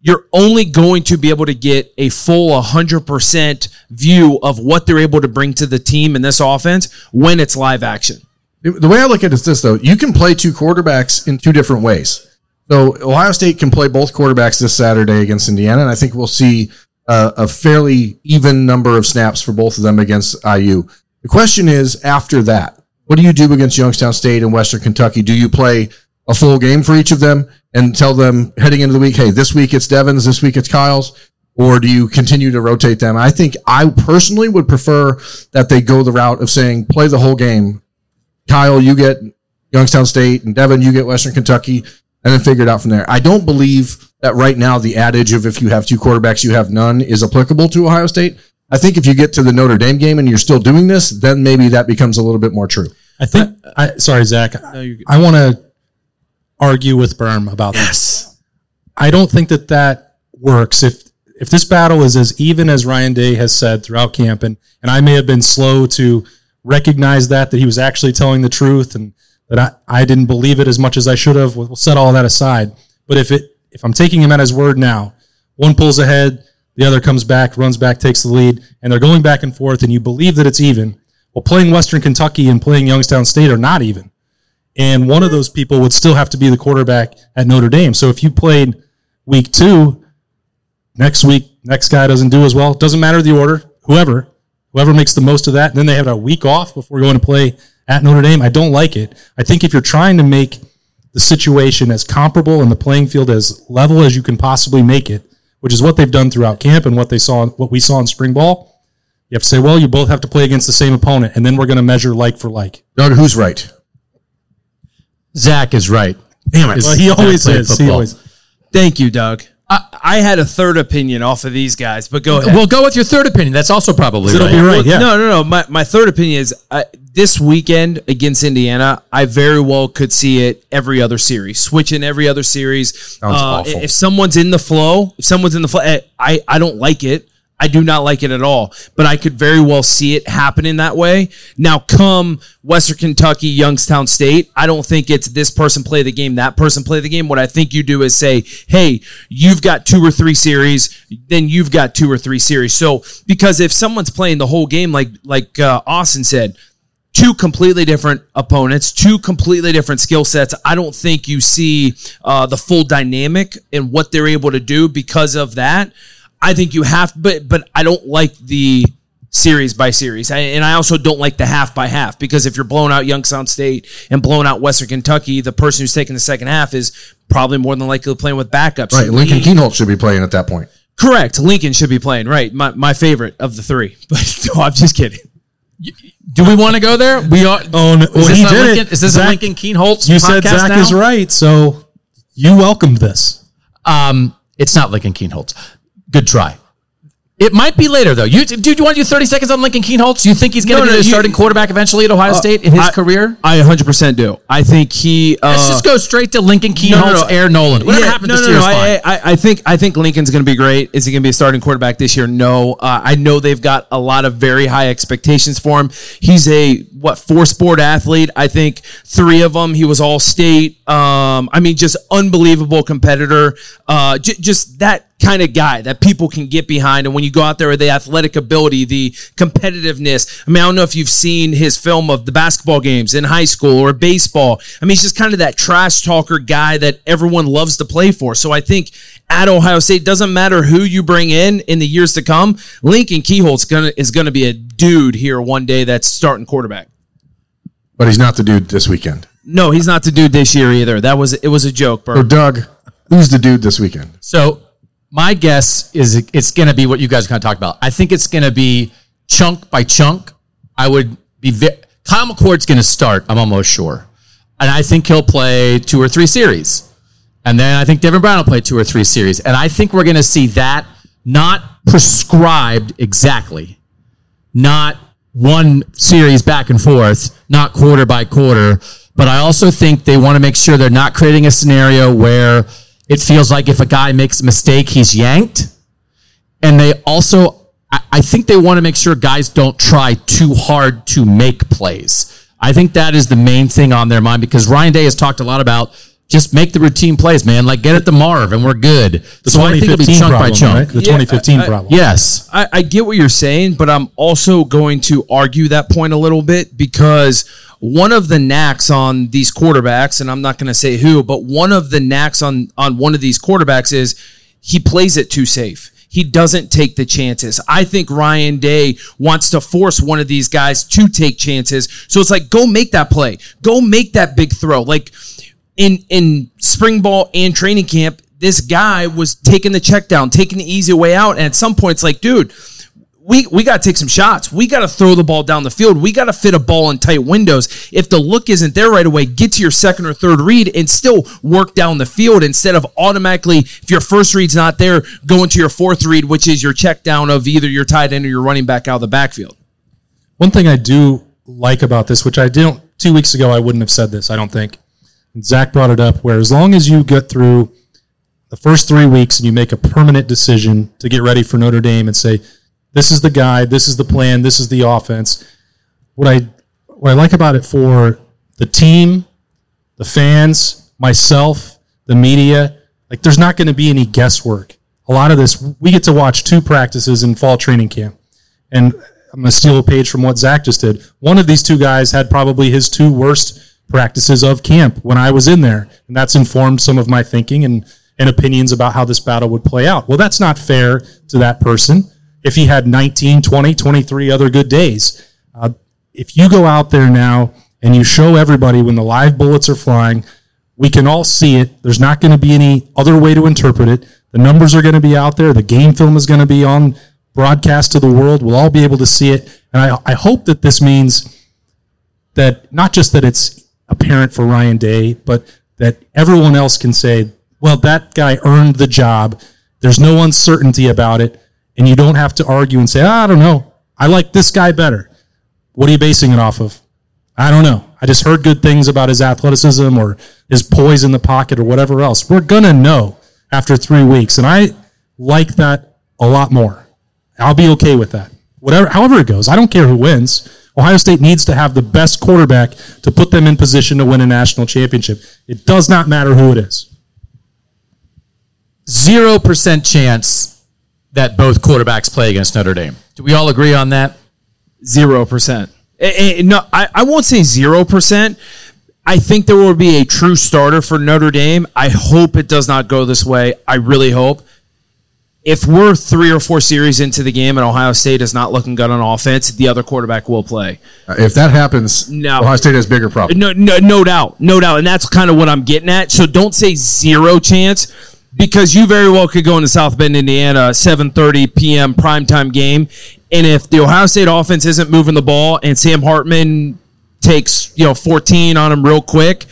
you're only going to be able to get a full 100% view of what they're able to bring to the team in this offense when it's live action. The way I look at it is this, though. You can play two quarterbacks in two different ways. So Ohio State can play both quarterbacks this Saturday against Indiana, and I think we'll see uh, a fairly even number of snaps for both of them against IU. The question is, after that, what do you do against Youngstown State and Western Kentucky? Do you play a full game for each of them and tell them heading into the week, hey, this week it's Devin's, this week it's Kyle's? Or do you continue to rotate them? I think I personally would prefer that they go the route of saying, play the whole game Kyle, you get Youngstown State, and Devin, you get Western Kentucky, and then figure it out from there. I don't believe that right now the adage of if you have two quarterbacks, you have none is applicable to Ohio State. I think if you get to the Notre Dame game and you're still doing this, then maybe that becomes a little bit more true. I think. I, sorry, Zach. you're. I want to argue with Berm about this. I don't think that that works. If if this battle is as even as Ryan Day has said throughout camp, and and I may have been slow to recognize that that he was actually telling the truth, and that I, I didn't believe it as much as I should have. We'll set all that aside. But if it if I'm taking him at his word now, one pulls ahead, the other comes back, runs back, takes the lead, and they're going back and forth, and you believe that it's even. Well, playing Western Kentucky and playing Youngstown State are not even and one of those people would still have to be the quarterback at Notre Dame. So if you played week two, next week, next guy doesn't do as well. Doesn't matter the order, whoever, whoever makes the most of that. And then they have a week off before going to play at Notre Dame. I don't like it. I think if you're trying to make the situation as comparable and the playing field as level as you can possibly make it, which is what they've done throughout camp and what they saw, what we saw in spring ball. You have to say, well, you both have to play against the same opponent, and then we're going to measure like for like. Doug, who's right? Zach is right. Damn it. Well, he always is. He always. Thank you, Doug. I, I had a third opinion off of these guys, but go ahead. We'll go with your third opinion. That's also probably It'll be right. Yeah. No, no, no. My, my third opinion is uh, this weekend against Indiana, I very well could see it every other series, switching every other series. Uh, awful. If someone's in the flow, if someone's in the flow, eh, I, I don't like it. I do not like it at all, but I could very well see it happening that way. Now, come Western Kentucky, Youngstown State, I don't think it's this person play the game, that person play the game. What I think you do is say, hey, you've got two or three series, then you've got two or three series. So, because if someone's playing the whole game, like like uh, Austin said, two completely different opponents, two completely different skill sets. I don't think you see uh, the full dynamic and what they're able to do because of that. I think you have, but but I don't like the series by series, I, and I also don't like the half by half because if you're blowing out Youngstown State and blowing out Western Kentucky, the person who's taking the second half is probably more than likely playing with backups. Right. Lincoln Kienholz should be playing at that point. Correct. Lincoln should be playing. Right. My, my favorite of the three. But no, I'm just kidding. Do we want to go there? We are. Oh, no. Is well, this, he did Lincoln, it. is this Zach- a Lincoln Kienholz You podcast said Zach now? is right, so You welcomed this. Um, it's not Lincoln Kienholz. Good try. It might be later though. You do you want to do thirty seconds on Lincoln Kienholz? Do you think he's going to No, be no, the starting quarterback eventually at Ohio State in his I- career? I 100% do. I think he. Uh, Let's just go straight to Lincoln Kienholz, no, no. Air Noland. Whatever Yeah, happens no, this year no. is fine. I, I, I think I think Lincoln's going to be great. Is he going to be a starting quarterback this year? No. Uh, I know they've got a lot of very high expectations for him. He's a what four sport athlete. I think three of them he was all state. Um, I mean, just unbelievable competitor. Uh, j- just that kind of guy that people can get behind. And when you go out there with the athletic ability, the competitiveness. I mean, I don't know if you've seen his film of the basketball games in high school or baseball. I mean, he's just kind of that trash talker guy that everyone loves to play for. So I think at Ohio State, doesn't matter who you bring in in the years to come, Lincoln Kienholz's gonna is gonna be a dude here one day that's starting quarterback. But he's not the dude this weekend. No, he's not the dude this year either. That was it was a joke, So, bro. Doug, who's the dude this weekend? So my guess is it's going to be what you guys are going to talk about. I think it's going to be chunk by chunk. I would be vi- Kyle McCord's going to start. I'm almost sure, and I think he'll play two or three series, and then I think Devin Brown will play two or three series, and I think we're going to see that not prescribed exactly, not one series back and forth, not quarter by quarter. But I also think they want to make sure they're not creating a scenario where it feels like if a guy makes a mistake, he's yanked. And they also, I, think they want to make sure guys don't try too hard to make plays. I think that is the main thing on their mind because Ryan Day has talked a lot about just make the routine plays, man. Like get it to Marv and we're good. The so I think it'll be 2015 chunk problem, by chunk. right? The Yeah, 2015 I- I- problem. Yes. I, I get what you're saying, but I'm also going to argue that point a little bit because one of the knacks on these quarterbacks, and I'm not going to say who, but one of the knacks on on one of these quarterbacks is he plays it too safe. He doesn't take the chances. I think Ryan Day wants to force one of these guys to take chances. So it's like, go make that play. Go make that big throw. Like in in spring ball and training camp, this guy was taking the check down, taking the easy way out. And at some point, it's like, dude, we we got to take some shots. We got to throw the ball down the field. We got to fit a ball in tight windows. If the look isn't there right away, get to your second or third read and still work down the field instead of automatically, if your first read's not there, go into your fourth read, which is your check down of either your tight end or your running back out of the backfield. One thing I do like about this, which I didn't two weeks ago, I wouldn't have said this. I don't think. Zach brought it up. Where as long as you get through the first three weeks and you make a permanent decision to get ready for Notre Dame and say, "This is the guy. This is the plan. This is the offense." What I what I like about it for the team, the fans, myself, the media, like there's not going to be any guesswork. A lot of this, we get to watch two practices in fall training camp. And I'm going to steal a page from what Zach just did. One of these two guys had probably his two worst practices of camp when I was in there. And that's informed some of my thinking and, and opinions about how this battle would play out. Well, that's not fair to that person if he had 19, 20, 23 other good days. Uh, if you go out there now and you show everybody when the live bullets are flying, we can all see it. There's not going to be any other way to interpret it. The numbers are going to be out there. The game film is going to be on broadcast to the world. We'll all be able to see it. And I, I hope that this means that not just that it's apparent for Ryan Day, but that everyone else can say, well, that guy earned the job. There's no uncertainty about it. And you don't have to argue and say, "Ah, I don't know. I like this guy better. What are you basing it off of? I don't know. I just heard good things about his athleticism or his poise in the pocket or whatever else. We're going to know after three weeks. And I like that a lot more. I'll be okay with that. Whatever, however it goes, I don't care who wins. Ohio State needs to have the best quarterback to put them in position to win a national championship. It does not matter who it is. Zero percent chance that both quarterbacks play against Notre Dame. Do we all agree on that? Zero percent. Eh, eh, No, I, I won't say zero percent. I think there will be a true starter for Notre Dame. I hope it does not go this way. I really hope. If we're three or four series into the game and Ohio State is not looking good on offense, the other quarterback will play. Uh, If that happens, No. Ohio State has bigger problems. No, no, no doubt, no doubt, and that's kind of what I'm getting at. So don't say zero chance because you very well could go into South Bend, Indiana, 7:30 p.m. primetime game, and if the Ohio State offense isn't moving the ball and Sam Hartman takes you know 14 on him real quick,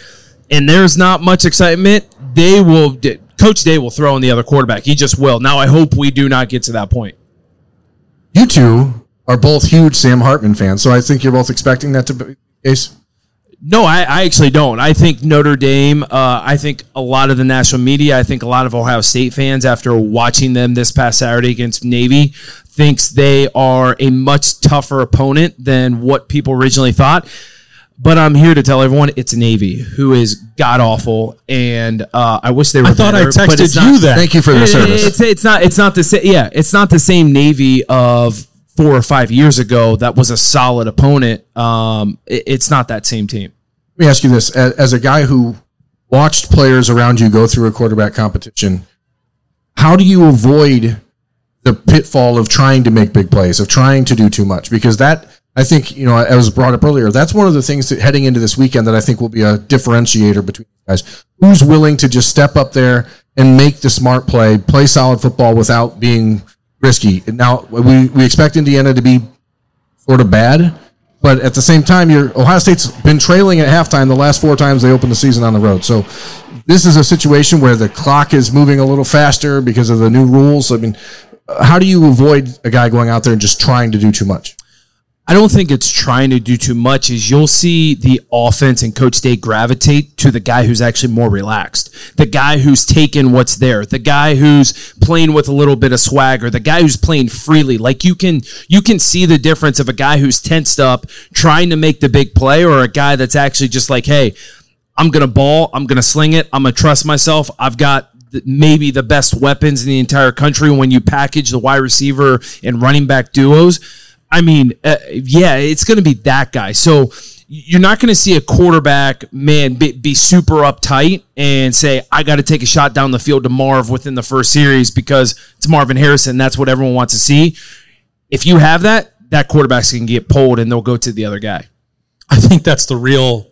and there's not much excitement, they will. Coach Day will throw in the other quarterback. He just will. Now I hope we do not get to that point. You two are both huge Sam Hartman fans, so I think you're both expecting that to be case. No, I, I actually don't. I think Notre Dame. Uh, I think a lot of the national media. I think a lot of Ohio State fans, after watching them this past Saturday against Navy, thinks they are a much tougher opponent than what people originally thought. But I'm here to tell everyone it's Navy, who is god awful, and uh, I wish they were. I thought I better, but it's texted not- you that. Thank you for the it- service. It's it's not it's not the same. Yeah, it's not the same Navy of four or five years ago that was a solid opponent. Um, it- it's not that same team. Let me ask you this: as, as a guy who watched players around you go through a quarterback competition, how do you avoid the pitfall of trying to make big plays, of trying to do too much? Because that, I think, you know, as was brought up earlier, that's one of the things that heading into this weekend that I think will be a differentiator between guys. Who's willing to just step up there and make the smart play, play solid football without being risky? Now, we, we expect Indiana to be sort of bad. But at the same time, your Ohio State's been trailing at halftime the last four times they opened the season on the road. So this is a situation where the clock is moving a little faster because of the new rules. I mean, how do you avoid a guy going out there and just trying to do too much? I don't think it's trying to do too much. Is you'll see the offense and Coach Day gravitate to the guy who's actually more relaxed, the guy who's taken what's there, the guy who's playing with a little bit of swagger, the guy who's playing freely. Like you can you can see the difference of a guy who's tensed up trying to make the big play, or a guy that's actually just like, hey, I'm gonna ball, I'm gonna sling it, I'm gonna trust myself. I've got maybe the best weapons in the entire country when you package the wide receiver and running back duos. I mean, uh, yeah, it's going to be that guy. So you're not going to see a quarterback, man, be, be super uptight and say, I got to take a shot down the field to Marv within the first series because it's Marvin Harrison. That's what everyone wants to see. If you have that, that quarterback's going to get pulled and they'll go to the other guy. I think that's the real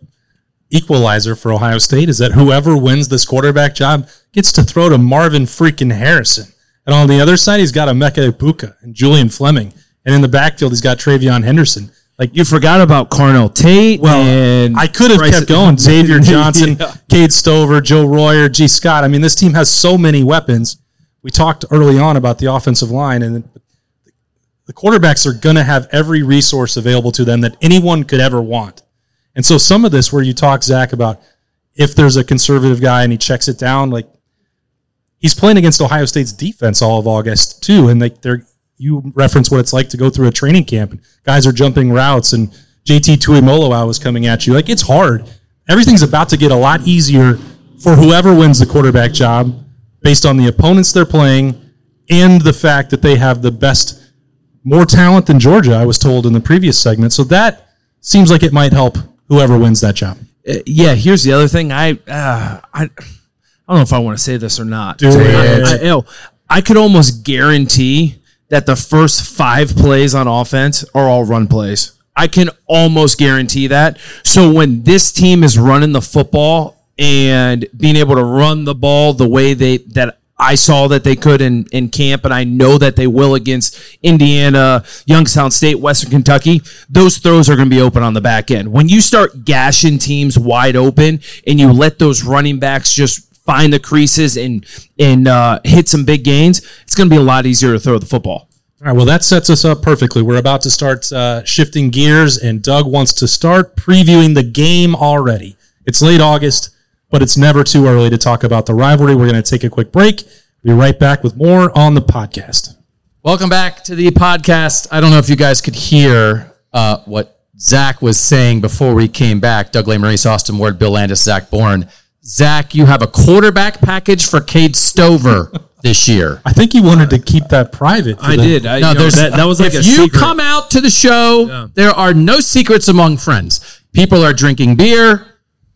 equalizer for Ohio State is that whoever wins this quarterback job gets to throw to Marvin freaking Harrison. And on the other side, he's got Emeka Egbuka and Julian Fleming. And in the backfield, he's got TreVeyon Henderson. Like You forgot about Carnell Tate. Well, I could have kept going. Xavier Johnson, Yeah. Cade Stover, Joe Royer, Gee Scott. I mean, this team has so many weapons. We talked early on about the offensive line, and the quarterbacks are going to have every resource available to them that anyone could ever want. And so, some of this, where you talk, Zach, about if there's a conservative guy and he checks it down, like he's playing against Ohio State's defense all of August too, and like they're you reference what it's like to go through a training camp. And guys are jumping routes, and JT Tuimoloau was coming at you. Like it's hard. Everything's about to get a lot easier for whoever wins the quarterback job, based on the opponents they're playing and the fact that they have the best, more talent than Georgia. I was told in the previous segment, so that seems like it might help whoever wins that job. Uh, yeah, here's the other thing. I uh, I I don't know if I want to say this or not. Do it. I, I, yo, I could almost guarantee that the first five plays on offense are all run plays. I can almost guarantee that. So when this team is running the football and being able to run the ball the way they that I saw that they could in, in camp, and I know that they will against Indiana, Youngstown State, Western Kentucky. Those throws are going to be open on the back end. When you start gashing teams wide open and you let those running backs just find the creases and and uh, hit some big gains, it's going to be a lot easier to throw the football. All right, well, that sets us up perfectly. We're about to start uh, shifting gears, and Doug wants to start previewing the game already. It's late August, but it's never too early to talk about the rivalry. We're going to take a quick break. Be right back with more on the podcast. Welcome back to the podcast. I don't know if you guys could hear uh, what Zach was saying before we came back. Doug Lesmerises, Austin Ward, Bill Landis, Zach Boren. Zach, you have a quarterback package for Cade Stover this year. I think he wanted to keep that private. for I the- did. I, No, you know, there's that, that was like if a you secret. come out to the show, there are no secrets among friends. People are drinking beer,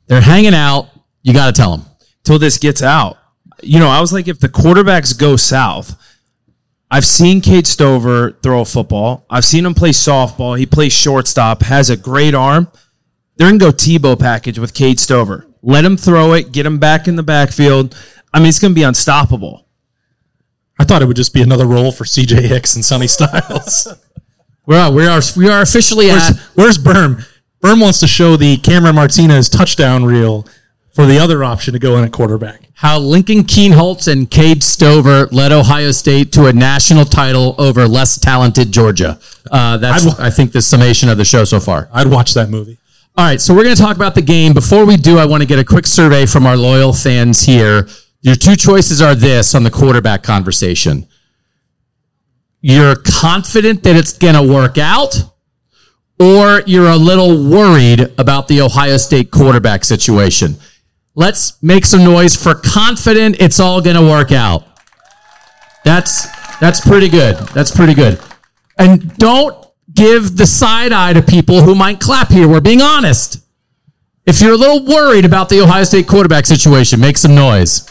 they're hanging out. You got to tell them. till this gets out. You know, I was like, if the quarterbacks go south, I've seen Cade Stover throw a football. I've seen him play softball. He plays shortstop, has a great arm. They're going to go Tebow package with Cade Stover. Let him throw it, get him back in the backfield. I mean, it's going to be unstoppable. I thought it would just be another role for CJ Hicks and Sonny Styles. We are we are we are officially at Where's, where's Berm? Berm wants to show the Cameron Martinez touchdown reel for the other option to go in at quarterback. how Lincoln Kienholz and Cade Stover led Ohio State to a national title over less talented Georgia. Uh, that's, I'd- I think, the summation of the show so far. I'd watch that movie. All right, so we're going to talk about the game. Before we do, I want to get a quick survey from our loyal fans here. Your two choices are this on the quarterback conversation. You're confident that it's going to work out, or you're a little worried about the Ohio State quarterback situation. Let's make some noise for confident it's all going to work out. That's that's pretty good. That's pretty good. And don't give the side eye to people who might clap here. We're being honest. If you're a little worried about the Ohio State quarterback situation, make some noise.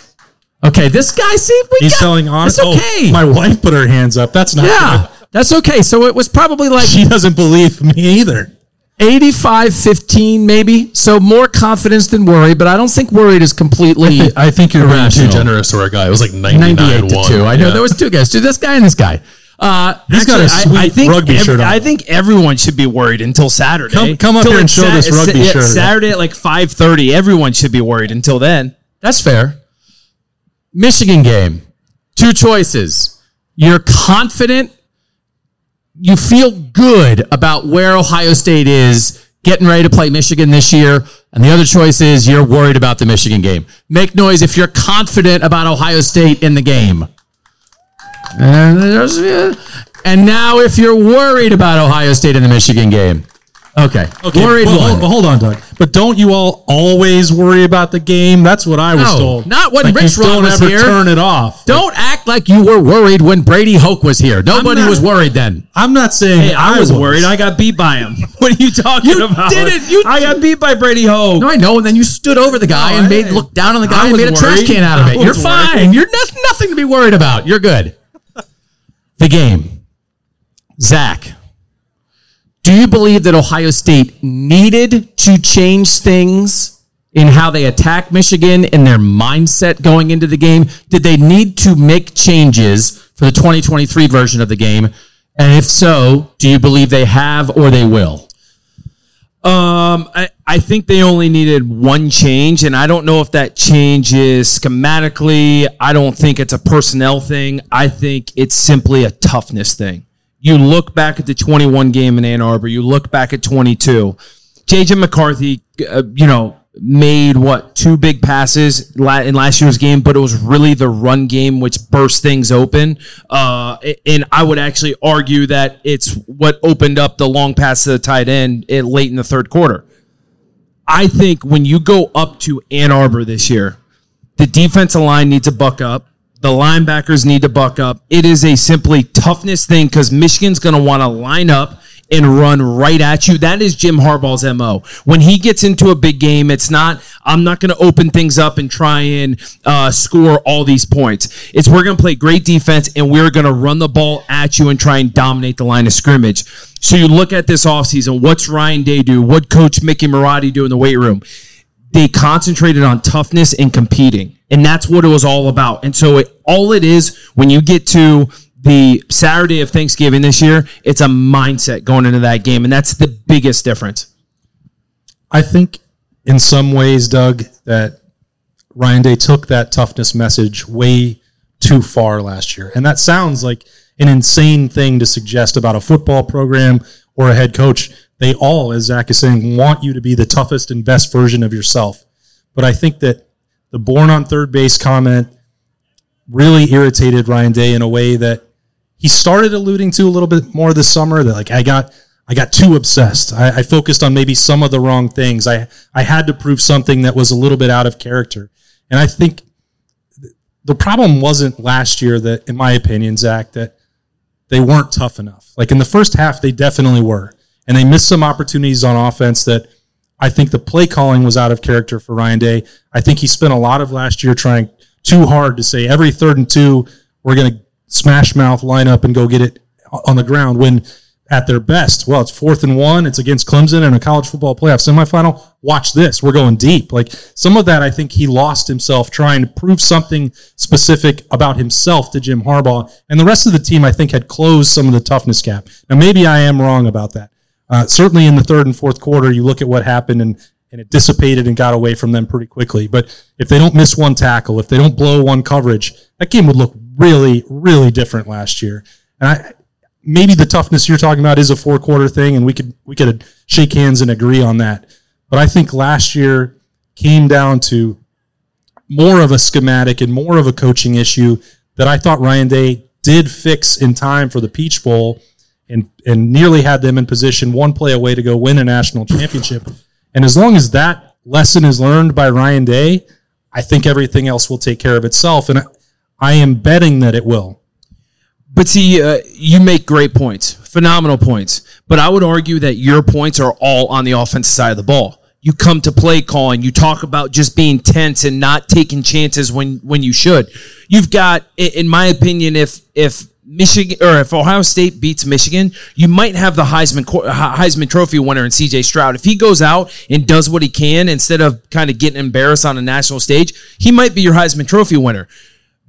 Okay, this guy, see, we He's got, telling honest. It's oh, okay. Oh, my wife put her hands up. That's not. yeah, good. that's okay. So it was probably like She doesn't believe me either. 85 15, maybe. So more confidence than worry, but I don't think worried is completely. I think you're being too generous for a guy. It was like 99 98 to 1. 2. I know Yeah. there was two guys. Dude, this guy and this guy. Uh, He's got a sweet I, I think rugby ev- shirt on. I think everyone should be worried until Saturday. Come- come up Till here and it's show this rugby shirt. Saturday at like five thirty. Everyone should be worried until then. That's fair. Michigan game. Two choices. You're confident. You feel good about where Ohio State is getting ready to play Michigan this year. And the other choice is you're worried about the Michigan game. Make noise if you're confident about Ohio State in the game. And, and now if you're worried about Ohio State in the Michigan game. Okay. Okay, Worried well, one. hold, hold on, Doug. But don't you all always worry about the game? That's what I was No, told. not when like Rich don't was here. turn it off. Don't act like you were worried when Brady Hoke was here. Nobody not- was worried then. I'm not saying Hey, I, was, worried. I got beat by him. What are you talking about? You about? didn't. You- I got beat by Brady Hoke. No, I know. And then you stood over the guy No, and I- made look down on the guy I and was made a trash can out of it. You're was fine. You're nothing to be worried about. You're good. The game. Zach, do you believe that Ohio State needed to change things in how they attack Michigan and their mindset going into the game? Did they need to make changes for the 2023 version of the game? And if so, do you believe they have or they will? Um, I, I think they only needed one change, and I don't know if that change is schematically. I don't think it's a personnel thing. I think it's simply a toughness thing. You look back at the 21 game in Ann Arbor, you look back at 22. JJ McCarthy, uh, you know, made what two big passes in last year's game, but it was really the run game which burst things open. Uh, and I would actually argue that it's what opened up the long pass to the tight end eh, late in the third quarter. I think when you go up to Ann Arbor this year, the defensive line needs to buck up. The linebackers need to buck up. It is a simply toughness thing because Michigan's going to want to line up and run right at you. That is Jim Harbaugh's MO. When he gets into a big game, it's not, I'm not going to open things up and try and uh, score all these points. It's we're going to play great defense and we're going to run the ball at you and try and dominate the line of scrimmage. So you look at this offseason, what's Ryan Day do? What coach Mickey Marotti do in the weight room? they concentrated on toughness and competing and that's what it was all about and so it, all it is when you get to the saturday of thanksgiving this year it's a mindset going into that game and that's the biggest difference I think in some ways, Doug, that Ryan Day took that toughness message way too far last year. And that sounds like an insane thing to suggest about a football program or a head coach. They all, as Zach is saying, want you to be the toughest and best version of yourself. But I think that the born on third base comment really irritated Ryan Day in a way that he started alluding to a little bit more this summer that like I got I got too obsessed. I, I focused on maybe some of the wrong things. I I had to prove something that was a little bit out of character. And I think the problem wasn't last year that, in my opinion, Zach, that they weren't tough enough. Like in the first half, they definitely were. And they missed some opportunities on offense that I think the play calling was out of character for Ryan Day. I think he spent a lot of last year trying too hard to say every third and two, we're going to smash mouth line up and go get it on the ground when at their best, well, it's fourth and one. It's against Clemson in a college football playoff semifinal. Watch this. We're going deep. Like some of that, I think he lost himself trying to prove something specific about himself to Jim Harbaugh. And the rest of the team, I think, had closed some of the toughness gap. Now, maybe I am wrong about that. Uh, certainly in the third and fourth quarter, you look at what happened and and it dissipated and got away from them pretty quickly. But if they don't miss one tackle, if they don't blow one coverage, that game would look really, really different last year. And I, maybe the toughness you're talking about is a four quarter thing, and we could we could shake hands and agree on that. But I think last year came down to more of a schematic and more of a coaching issue that I thought Ryan Day did fix in time for the Peach Bowl and and nearly had them in position one play away to go win a national championship. And as long as that lesson is learned by Ryan Day, I think everything else will take care of itself. And I, I am betting that it will. But see, uh, you make great points, phenomenal points. But I would argue that your points are all on the offensive side of the ball. You come to play calling. You talk about just being tense and not taking chances when when you should. You've got, in my opinion, if if Michigan or if Ohio State beats Michigan, you might have the Heisman Heisman Trophy winner in CJ Stroud. If he goes out and does what he can instead of kind of getting embarrassed on a national stage, he might be your Heisman Trophy winner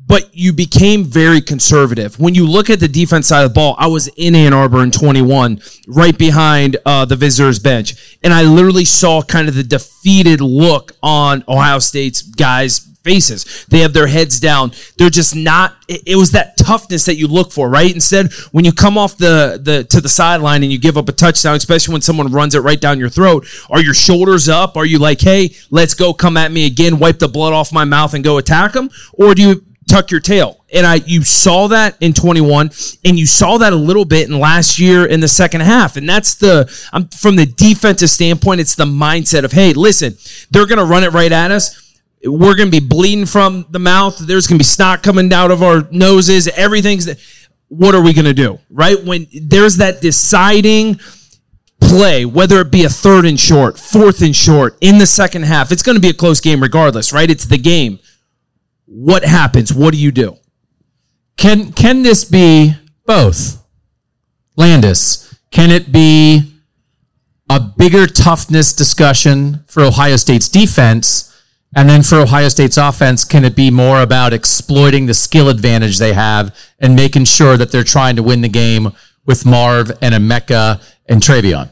but you became very conservative. When you look at the defense side of the ball, I was in Ann Arbor in 21, right behind uh, the visitors bench, and I literally saw kind of the defeated look on Ohio State's guys' faces. They have their heads down. They're just not. It, was that toughness that you look for, right? Instead, when you come off the the to the sideline and you give up a touchdown, especially when someone runs it right down your throat, are your shoulders up? Are you like, hey, let's go, come at me again, wipe the blood off my mouth and go attack them, or do you tuck your tail. And I you saw that in 21 and you saw that a little bit in last year in the second half. And that's the I'm from the defensive standpoint, it's the mindset of, hey, listen, they're gonna run it right at us. We're gonna be bleeding from the mouth. There's gonna be snot coming out of our noses. Everything's what are we gonna do? Right? When there's that deciding play, whether it be a third and short, fourth and short in the second half, it's going to be a close game regardless, right? It's the game what happens? What do you do? Can can this be both? Landis, can it be a bigger toughness discussion for Ohio State's defense? And then for Ohio State's offense, can it be more about exploiting the skill advantage they have and making sure that they're trying to win the game with Marv and Emeka and TreVeyon?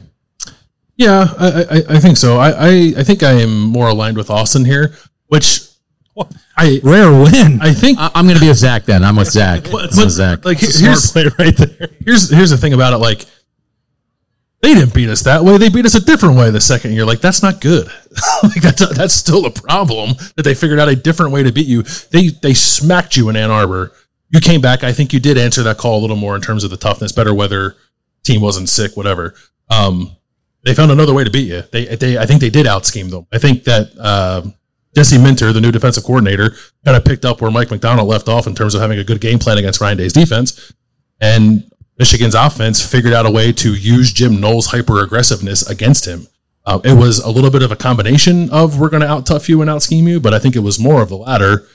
Yeah, I, I, I think so. I, I, I think I am more aligned with Austin here, which I rare win. I think I, am going to be with Zach. Then I'm with Zach. But, I'm with Zach. Like That's here's play right there. here's here's the thing about it. Like they didn't beat us that way. They beat us a different way the second year. Like that's not good. like that's that's still a problem that they figured out a different way to beat you. They they smacked you in Ann Arbor. You came back. I think you did answer that call a little more in terms of the toughness, better weather, team wasn't sick, whatever. Um, they found another way to beat you. They, they, I think they did out scheme them. I think that uh, Jesse Minter, the new defensive coordinator, kind of picked up where Mike Macdonald left off in terms of having a good game plan against Ryan Day's defense. And Michigan's offense figured out a way to use Jim Knowles' hyper aggressiveness against him. Uh, it was a little bit of a combination of we're going to out tough you and out scheme you, but I think it was more of the latter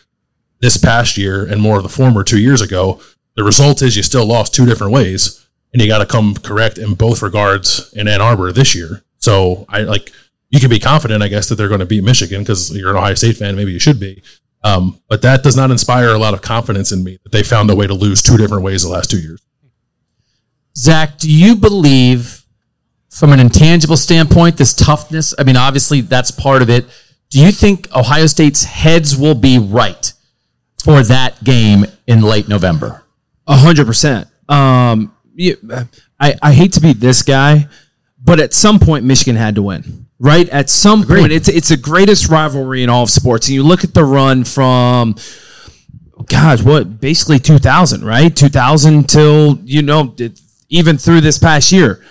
this past year and more of the former two years ago. The result is you still lost two different ways, and you got to come correct in both regards in Ann Arbor this year. So I like you can be confident, I guess, that they're going to beat Michigan because you're an Ohio State fan. Maybe you should be. Um, but that does not inspire a lot of confidence in me that they found a way to lose two different ways the last two years. Zach, do you believe, from an intangible standpoint, this toughness? I mean, obviously that's part of it. Do you think Ohio State's heads will be right for that game in late November? A hundred percent. Um, I I hate to be this guy, but at some point Michigan had to win right? At some Agreed. point, it's it's the greatest rivalry in all of sports. And you look at the run from, gosh, what basically 2000, right? 2000 till you know even through this past year.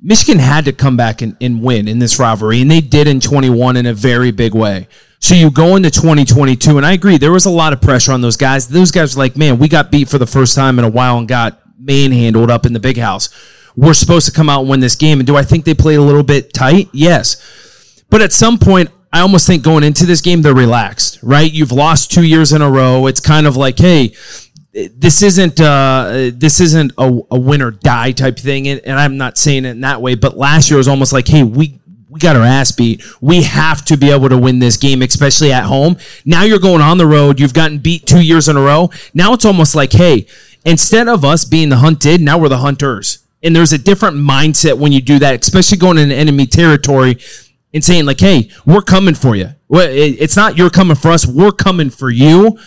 Michigan had to come back and, and win in this rivalry, and they did in 21 in a very big way. So you go into 2022, and I agree, there was a lot of pressure on those guys. Those guys were like, man, we got beat for the first time in a while and got manhandled up in the big house we're supposed to come out and win this game. And do I think they played a little bit tight? Yes. But at some point, I almost think going into this game, they're relaxed, right? You've lost two years in a row. It's kind of like, hey, this isn't uh, this isn't a, a win or die type thing, and, and I'm not saying it in that way. But last year was almost like, hey, we we got our ass beat. We have to be able to win this game, especially at home. Now you're going on the road. You've gotten beat two years in a row. Now it's almost like, hey, instead of us being the hunted, now we're the hunters and there's a different mindset when you do that, especially going into enemy territory. and saying like, "Hey, we're coming for you." It's not you're coming for us; we're coming for you.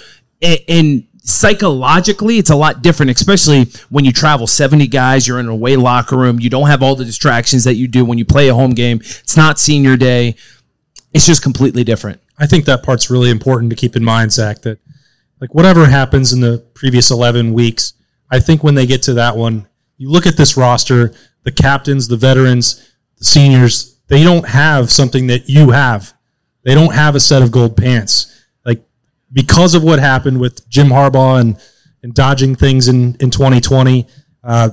And psychologically, it's a lot different, especially when you travel 70 guys. You're in a away locker room. You don't have all the distractions that you do when you play a home game. It's not senior day. It's just completely different. I think that part's really important to keep in mind, Zach. That like whatever happens in the previous eleven weeks, I think when they get to that one, you look at this roster, the captains, the veterans, the seniors, they don't have something that you have. They don't have a set of gold pants. Like because of what happened with Jim Harbaugh and and dodging things in in 2020, uh,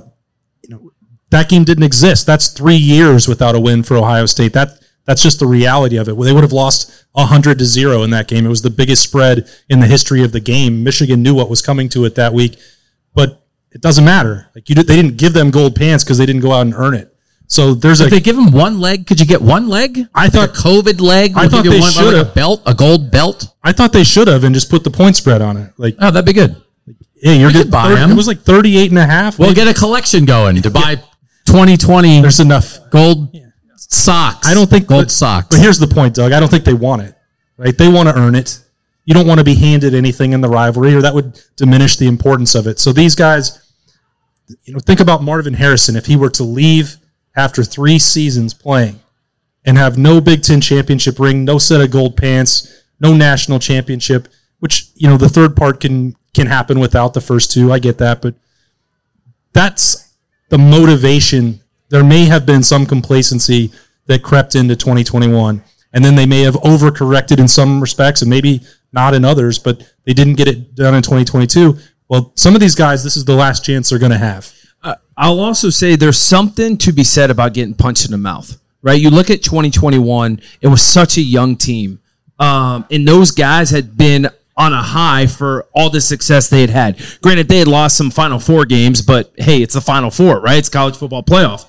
you know that game didn't exist. That's three years without a win for Ohio State. That that's just the reality of it. They would have lost hundred to zero in that game. It was the biggest spread in the history of the game. Michigan knew what was coming to it that week, but it doesn't matter. Like you, did, they didn't give them gold pants because they didn't go out and earn it. So there's a If they give him one leg, could you get one leg? I thought- Like a COVID leg. I thought they should've. a belt, a gold belt. I thought they should have and just put the point spread on it. Like, Oh, that'd be good. yeah, you're getting buy thir- 'em. It was like 38 and a half. We'll Maybe. get a collection going to buy 2020 there's enough. gold socks. I don't think gold but, socks. But here's the point, Doug. I don't think they want it. Right? They want to earn it. You don't want to be handed anything in the rivalry, or that would diminish the importance of it. So these guys, you know, think about Marvin Harrison. If he were to leave after three seasons playing and have no Big Ten championship ring, no set of gold pants, no national championship, which you know the third part can can happen without the first two. I get that, but that's the motivation. There may have been some complacency that crept into 2021, and then they may have overcorrected in some respects and maybe not in others, but they didn't get it done in 2022. Well, some of these guys, this is the last chance they're going to have. I'll also say there's something to be said about getting punched in the mouth, right? You look at 2021, it was such a young team. Um, and those guys had been on a high for all the success they had had. Granted, they had lost some Final Four games, but hey, it's the Final Four, right? It's college football playoff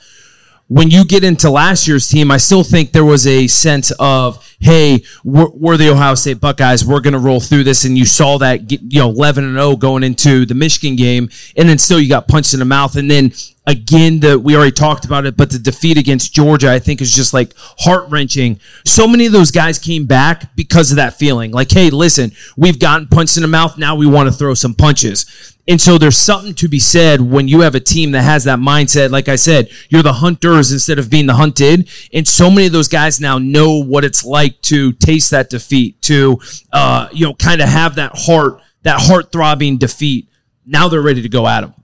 when you get into last year's team, I still think there was a sense of, hey, we're, we're the Ohio State Buckeyes. We're going to roll through this. And you saw that, you know, 11 and 0 going into the Michigan game. And then still you got punched in the mouth. And then again, the, we already talked about it, but the defeat against Georgia, I think is just like heart wrenching. So many of those guys came back because of that feeling like, hey, listen, we've gotten punched in the mouth. Now we want to throw some punches. And so there's something to be said when you have a team that has that mindset. Like I said, you're the hunters instead of being the hunted. And so many of those guys now know what it's like to taste that defeat, to, uh, you know, kind of have that heart, that heart throbbing defeat. Now they're ready to go at them.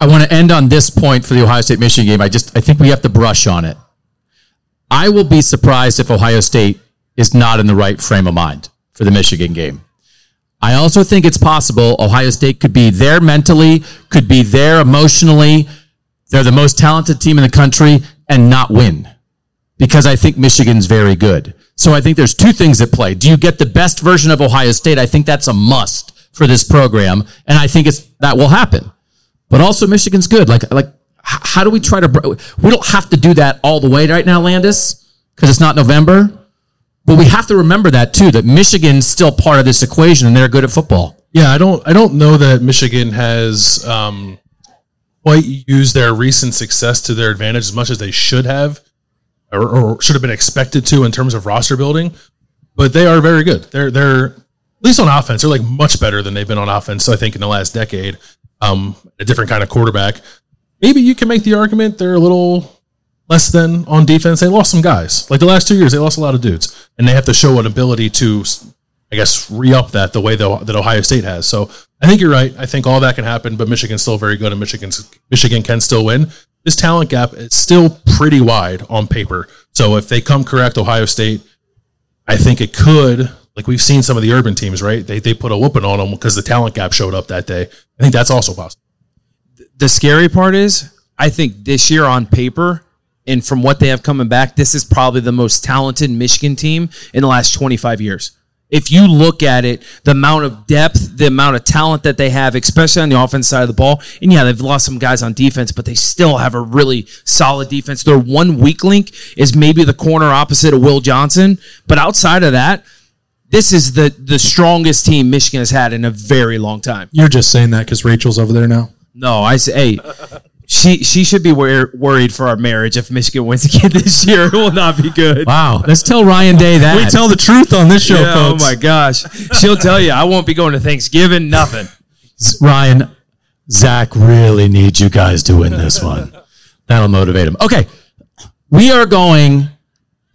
I want to end on this point for the Ohio State Michigan game. I just I think we have to brush on it. I will be surprised if Ohio State is not in the right frame of mind for the Michigan game. I also think it's possible Ohio State could be there mentally, could be there emotionally. They're the most talented team in the country and not win because I think Michigan's very good. So I think there's two things at play. Do you get the best version of Ohio State? I think that's a must for this program, and I think it's that will happen. But also Michigan's good. Like like how do we try to? We don't have to do that all the way right now, Landis, because it's not November. But we have to remember that too. That Michigan's still part of this equation, and they're good at football. Yeah, I don't I don't know that Michigan has um, quite used their recent success to their advantage as much as they should have, or, or should have been expected to in terms of roster building. But they are very good. They're they're at least on offense. They're like much better than they've been on offense. I think in the last decade. Um, a different kind of quarterback. Maybe you can make the argument they're a little less than on defense. They lost some guys. Like the last two years, they lost a lot of dudes, and they have to show an ability to, I guess, re up that the way that, Ohio State has. So I think you're right. I think all that can happen, but Michigan's still very good, and Michigan's Michigan can still win. This talent gap is still pretty wide on paper. So if they come correct, Ohio State, I think it could. Like we've seen some of the urban teams, right? They they put a whooping on them because the talent gap showed up that day. I think that's also possible. the scary part is, I think this year on paper, and from what they have coming back, this is probably the most talented Michigan team in the last 25 years. If you look at it, the amount of depth, the amount of talent that they have, especially on the offense side of the ball, and yeah, they've lost some guys on defense, but they still have a really solid defense. Their one weak link is maybe the corner opposite of Will Johnson, but outside of that, this is the the strongest team Michigan has had in a very long time. You're just saying that because Rachel's over there now. No, I say, hey, she she should be wor- worried for our marriage if Michigan wins again this year. It will not be good. Wow. Let's tell Ryan Day that. We tell the truth on this show, Yeah, oh folks. my gosh, she'll tell you I won't be going to Thanksgiving. Nothing. Ryan, Zach really needs you guys to win this one. That'll motivate him. Okay. We are going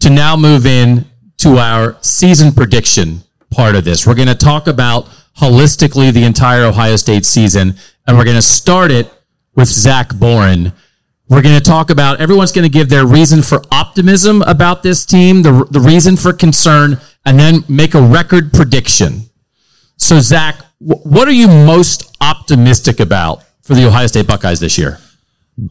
to now move in to our season prediction part of this. We're going to talk about holistically the entire Ohio State season, and we're going to start it with Zach Boren. We're going to talk about everyone's going to give their reason for optimism about this team, the, the reason for concern, and then make a record prediction. So, Zach, wh- what are you most optimistic about for the Ohio State Buckeyes this year?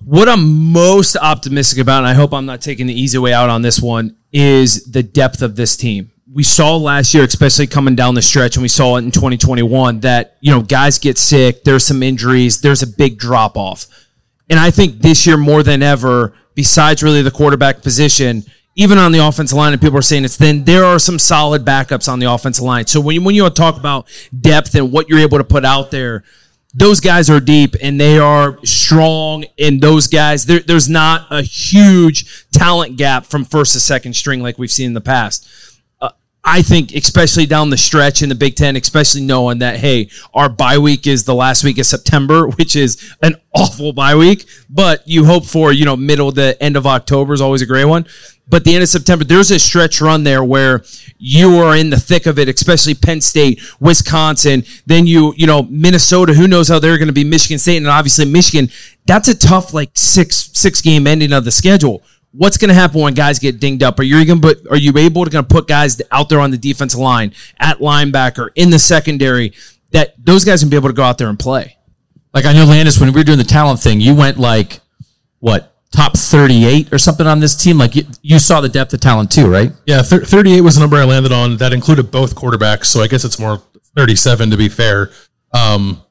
What I'm most optimistic about, and I hope I'm not taking the easy way out on this one, is the depth of this team. We saw last year, especially coming down the stretch, and we saw it in 2021, that you know guys get sick, there's some injuries, there's a big drop off, and I think this year more than ever, besides really the quarterback position, even on the offensive line, and people are saying it's thin, there are some solid backups on the offensive line. So when you, when you talk about depth and what you're able to put out there, those guys are deep and they are strong. And those guys, there, there's not a huge talent gap from first to second string like we've seen in the past. I think, especially down the stretch in the Big Ten, especially knowing that, hey, our bye week is the last week of September, which is an awful bye week, but you hope for, you know, middle to end of October is always a great one. But the end of September, there's a stretch run there where you are in the thick of it, especially Penn State, Wisconsin, then you, you know, Minnesota, who knows how they're going to be Michigan State, and obviously Michigan. That's a tough, like six, six game ending of the schedule. What's going to happen when guys get dinged up? Are you going to put, are you able to going to put guys out there on the defensive line, at linebacker, in the secondary, that those guys can be able to go out there and play? Like I know Landis, when we were doing the talent thing, you went like what top 38 or something on this team. Like you, you saw the depth of talent too, right? Yeah, thir- 38 was the number I landed on. That included both quarterbacks, so I guess it's more 37 to be fair. Um,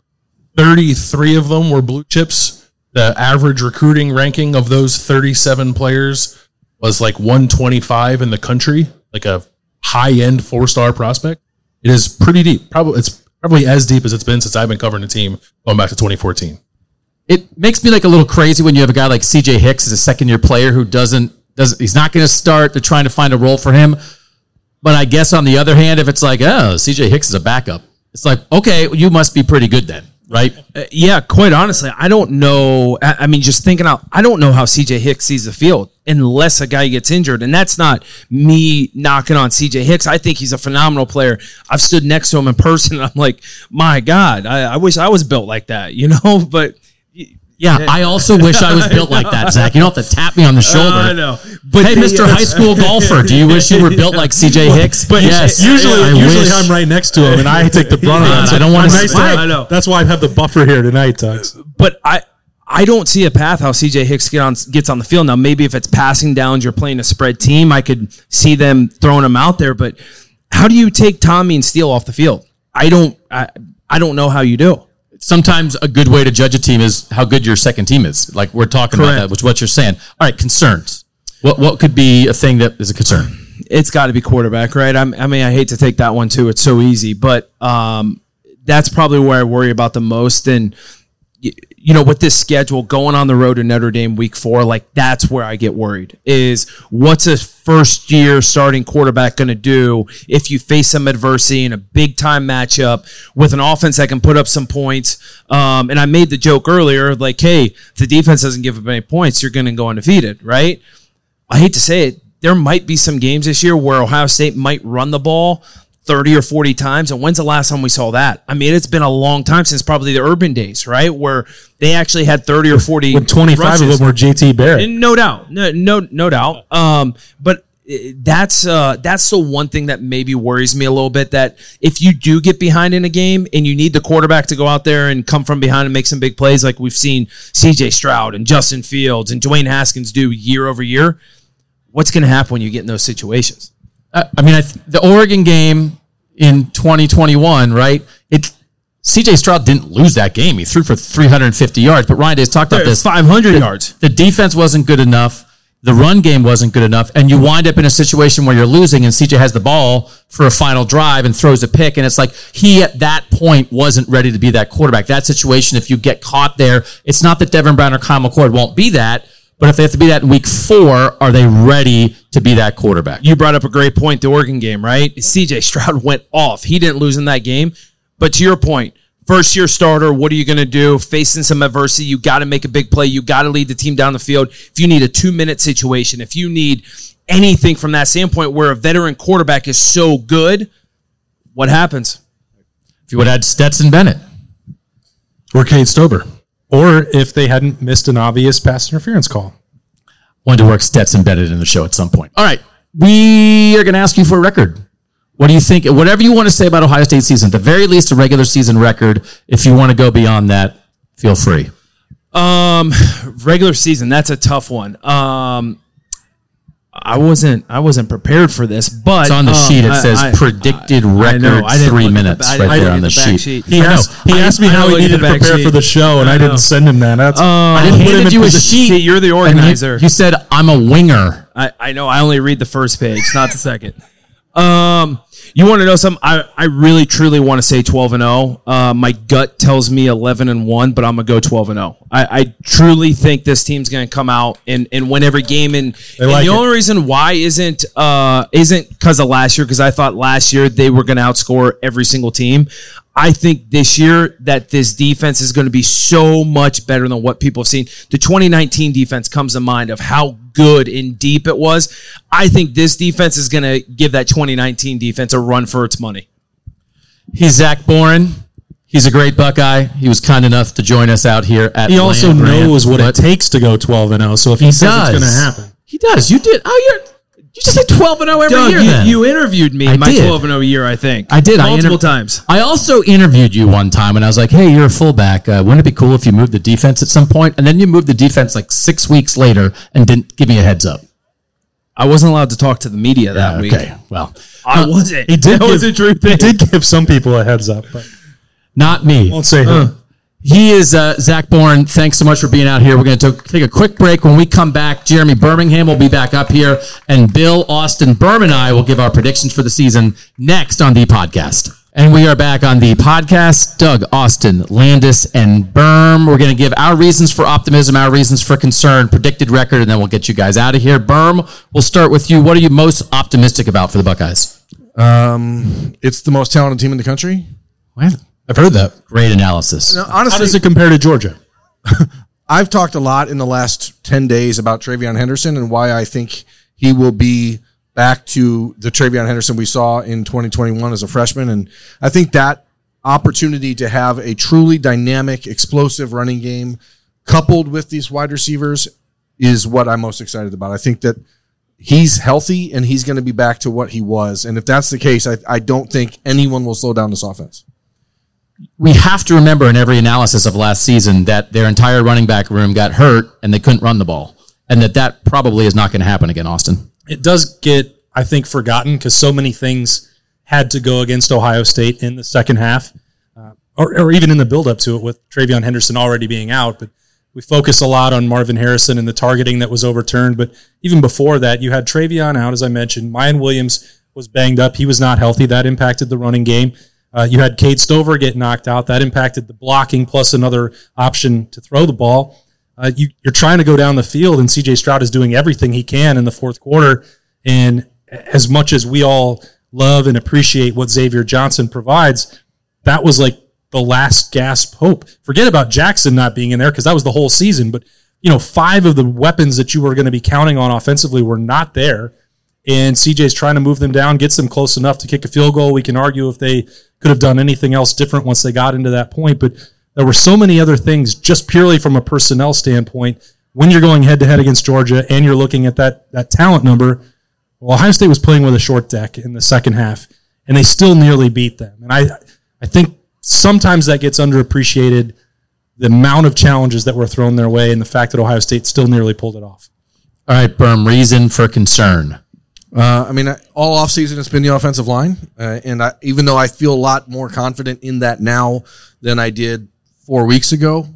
33 of them were blue chips. The average recruiting ranking of those 37 players was like 125 in the country, like a high end four star prospect. It is pretty deep. Probably it's probably as deep as it's been since I've been covering the team going back to 2014. It makes me like a little crazy when you have a guy like CJ Hicks as a second year player who doesn't doesn't he's not going to start. They're trying to find a role for him. But I guess on the other hand, if it's like, oh, CJ Hicks is a backup, it's like, okay, you must be pretty good then, right? Uh, yeah, quite honestly, I don't know. I, I mean, just thinking out, I don't know how CJ Hicks sees the field unless a guy gets injured. And that's not me knocking on CJ Hicks. I think he's a phenomenal player. I've stood next to him in person and I'm like, my God, I, I wish I was built like that, you know? But Yeah, I also wish I was built like that, Zach. You don't have to tap me on the oh, shoulder. I know. But hey, they- Mr. High School golfer, do you wish you were built like CJ Hicks? But yes, Usually, I usually wish. I'm right next to him, and I take the brunt of God, that. I don't wanna It's nice see- to have- I know. That's why I have the buffer here tonight, Tux. but I I don't see a path how CJ Hicks get on, gets on the field. Now, maybe if it's passing downs, you're playing a spread team, I could see them throwing him out there. But how do you take Tommy and Steele off the field? I don't. I, I don't know how you do. Sometimes a good way to judge a team is how good your second team is. Like we're talking about that, which is what you're saying. All right, concerns. What what could be a thing that is a concern? It's got to be quarterback, right? I'm, I mean, I hate to take that one too. It's so easy, but um, that's probably where I worry about the most. And you know, with this schedule going on the road to Notre Dame week four, like that's where I get worried. Is what's a first year starting quarterback going to do if you face some adversity in a big time matchup with an offense that can put up some points? Um, and I made the joke earlier, like, hey, if the defense doesn't give up any points, you're going to go undefeated, right? I hate to say it, there might be some games this year where Ohio State might run the ball 30 or 40 times. And when's the last time we saw that? I mean, it's been a long time since probably the urban days, right? Where they actually had 30 or 40. When 25 rushes. of them were JT Barrett. No doubt. No, no, no doubt. Um, but uh, that's uh, that's the one thing that maybe worries me a little bit. That if you do get behind in a game and you need the quarterback to go out there and come from behind and make some big plays, like we've seen C.J. Stroud and Justin Fields and Dwayne Haskins do year over year, what's going to happen when you get in those situations? I, I mean, I th- the Oregon game in 2021, right? It CJ Stroud didn't lose that game. He threw for 350 yards. But Ryan Day's talked about this. 500 yards. The defense wasn't good enough. The run game wasn't good enough, and you wind up in a situation where you're losing, and CJ has the ball for a final drive and throws a pick. And it's like he at that point wasn't ready to be that quarterback. That situation, if you get caught there, it's not that Devin Brown or Kyle McCord won't be that, but if they have to be that in week four, are they ready to be that quarterback? You brought up a great point, the Oregon game, right? CJ Stroud went off. He didn't lose in that game. But to your point, first year starter, what are you going to do? Facing some adversity, you got to make a big play. You got to lead the team down the field. If you need a two minute situation, if you need anything from that standpoint where a veteran quarterback is so good, what happens? If you would add Stetson Bennett. Or Cade Stover. Or if they hadn't missed an obvious pass interference call. Wanted to work Stetson embedded in the show at some point. All right. We are going to ask you for a record. What do you think? Whatever you want to say about Ohio State season, at the very least, a regular season record. If you want to go beyond that, feel free. Um, regular season, that's a tough one. Um, I wasn't I wasn't prepared for this, but It's on the um, sheet. It says I- predicted I record I three at the minutes right I there on the back sheet. He I asked, he asked me I how he needed to prepare sheet. for the show, and I, I didn't send him that. That's, Um, I I didn't put him in you a sheet. See, you're the organizer. You said I'm a winger. I, I know I only read the first page, not the second. Um, you want to know something? I, I really truly want to say 12 and 0. Uh, my gut tells me 11 and 1, but I'm gonna go 12 and 0. I, I truly think this team's gonna come out and, and win every game. And, and like the it. only reason why isn't uh isn't because of last year, because I thought last year they were gonna outscore every single team. I think this year that this defense is going to be so much better than what people have seen. The 2019 defense comes to mind of how good and deep it was. I think this defense is going to give that 2019 defense a run for its money. He's Zach Boren. He's a great Buckeye. He was kind enough to join us out here at. He also Land Grant, knows what it takes to go 12 and 0. So if he, says it's going to happen, He does. You did. Oh, you're. You just said 12 and 0 every Doug, year. you, then. you interviewed me I my did. 12 and 0 year, I think. I did. I multiple inter- times. I also interviewed you one time, and I was like, "Hey, you're a fullback. Uh, wouldn't it be cool if you moved the defense at some point?" And then you moved the defense like six weeks later and didn't give me a heads up. I wasn't allowed to talk to the media that week. Okay, well, I wasn't. he did That was give, a true he thing. did give some people a heads up, but not me. I won't say who. He is uh, Zach Boren. Thanks so much for being out here. We're going to take a quick break. When we come back, Jeremy Birmingham will be back up here, and Bill Austin Berm and I will give our predictions for the season next on the podcast. And we are back on the podcast. Doug, Austin, Landis, and Berm. We're going to give our reasons for optimism, our reasons for concern, predicted record, and then we'll get you guys out of here. Berm, we'll start with you. What are you most optimistic about for the Buckeyes? Um, it's the most talented team in the country. Well, I've heard that. Great analysis. How Honestly, does it compare to Georgia? I've talked a lot in the last 10 days about TreVeyon Henderson and why I think he will be back to the TreVeyon Henderson we saw in 2021 as a freshman. And I think that opportunity to have a truly dynamic, explosive running game coupled with these wide receivers is what I'm most excited about. I think that he's healthy and he's going to be back to what he was. And if that's the case, I, I don't think anyone will slow down this offense. We have to remember in every analysis of last season that their entire running back room got hurt and they couldn't run the ball, and that that probably is not going to happen again, Austin. It does get, I think, forgotten because so many things had to go against Ohio State in the second half, uh, or, or even in the build up to it with TreVeyon Henderson already being out. But we focus a lot on Marvin Harrison and the targeting that was overturned. But even before that, you had TreVeyon out, as I mentioned. Miyan Williams was banged up. He was not healthy. That impacted the running game. Uh, you had Cade Stover get knocked out. That impacted the blocking plus another option to throw the ball. Uh, you, you're trying to go down the field, and CJ Stroud is doing everything he can in the fourth quarter. And as much as we all love and appreciate what Xavier Johnson provides, that was like the last gasp hope. Forget about Jackson not being in there because that was the whole season. But you know, five of the weapons that you were going to be counting on offensively were not there. And CJ's trying to move them down, gets them close enough to kick a field goal. We can argue if they could have done anything else different once they got into that point. But there were so many other things just purely from a personnel standpoint when you're going head to head against Georgia and you're looking at that that talent number. Well, Ohio State was playing with a short deck in the second half, and they still nearly beat them. And I I think sometimes that gets underappreciated the amount of challenges that were thrown their way and the fact that Ohio State still nearly pulled it off. All right, Berm, reason for concern. Uh, I mean, all offseason it's been the offensive line, uh, and I, even though I feel a lot more confident in that now than I did four weeks ago,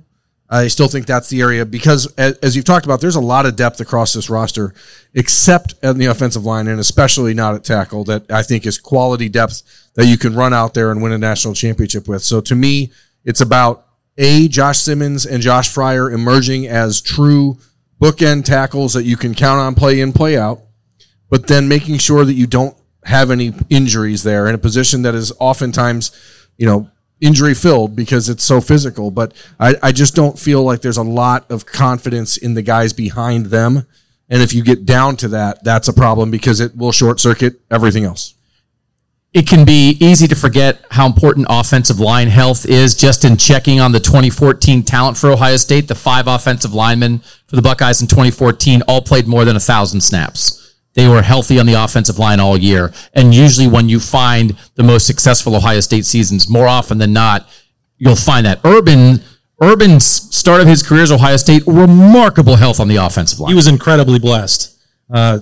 I still think that's the area because, as, as you've talked about, there's a lot of depth across this roster, except in the offensive line and especially not at tackle. That I think is quality depth that you can run out there and win a national championship with. So to me, it's about a Josh Simmons and Josh Fryar emerging as true bookend tackles that you can count on play in, play out, but then making sure that you don't have any injuries there in a position that is oftentimes, you know, injury filled because it's so physical. But I, I just don't feel like there's a lot of confidence in the guys behind them. And if you get down to that, that's a problem because it will short circuit everything else. it can be easy to forget how important offensive line health is just in checking on the 2014 talent for Ohio State. The five offensive linemen for the Buckeyes in 2014 all played more than a thousand snaps. They were healthy on the offensive line all year. And usually when you find the most successful Ohio State seasons, more often than not, you'll find that Urban, Urban's start of his career as Ohio State, remarkable health on the offensive line. He was incredibly blessed. Uh,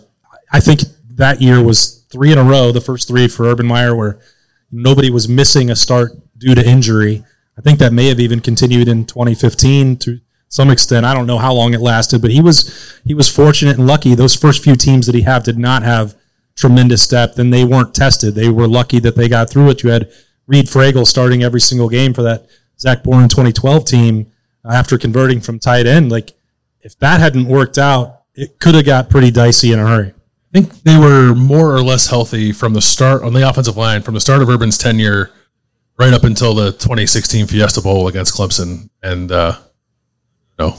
I think that year was three in a row, the first three for Urban Meyer, where nobody was missing a start due to injury. I think that may have even continued in 2015 to some extent. I don't know how long it lasted, but he was he was fortunate and lucky. Those first few teams that he had did not have tremendous depth, and they weren't tested. They were lucky that they got through it. You had Reid Fragel starting every single game for that Zach Boren 2012 team after converting from tight end. Like if that hadn't worked out, it could have got pretty dicey in a hurry. I think they were more or less healthy from the start on the offensive line, from the start of Urban's tenure, right up until the 2016 Fiesta Bowl against Clemson, and uh, no,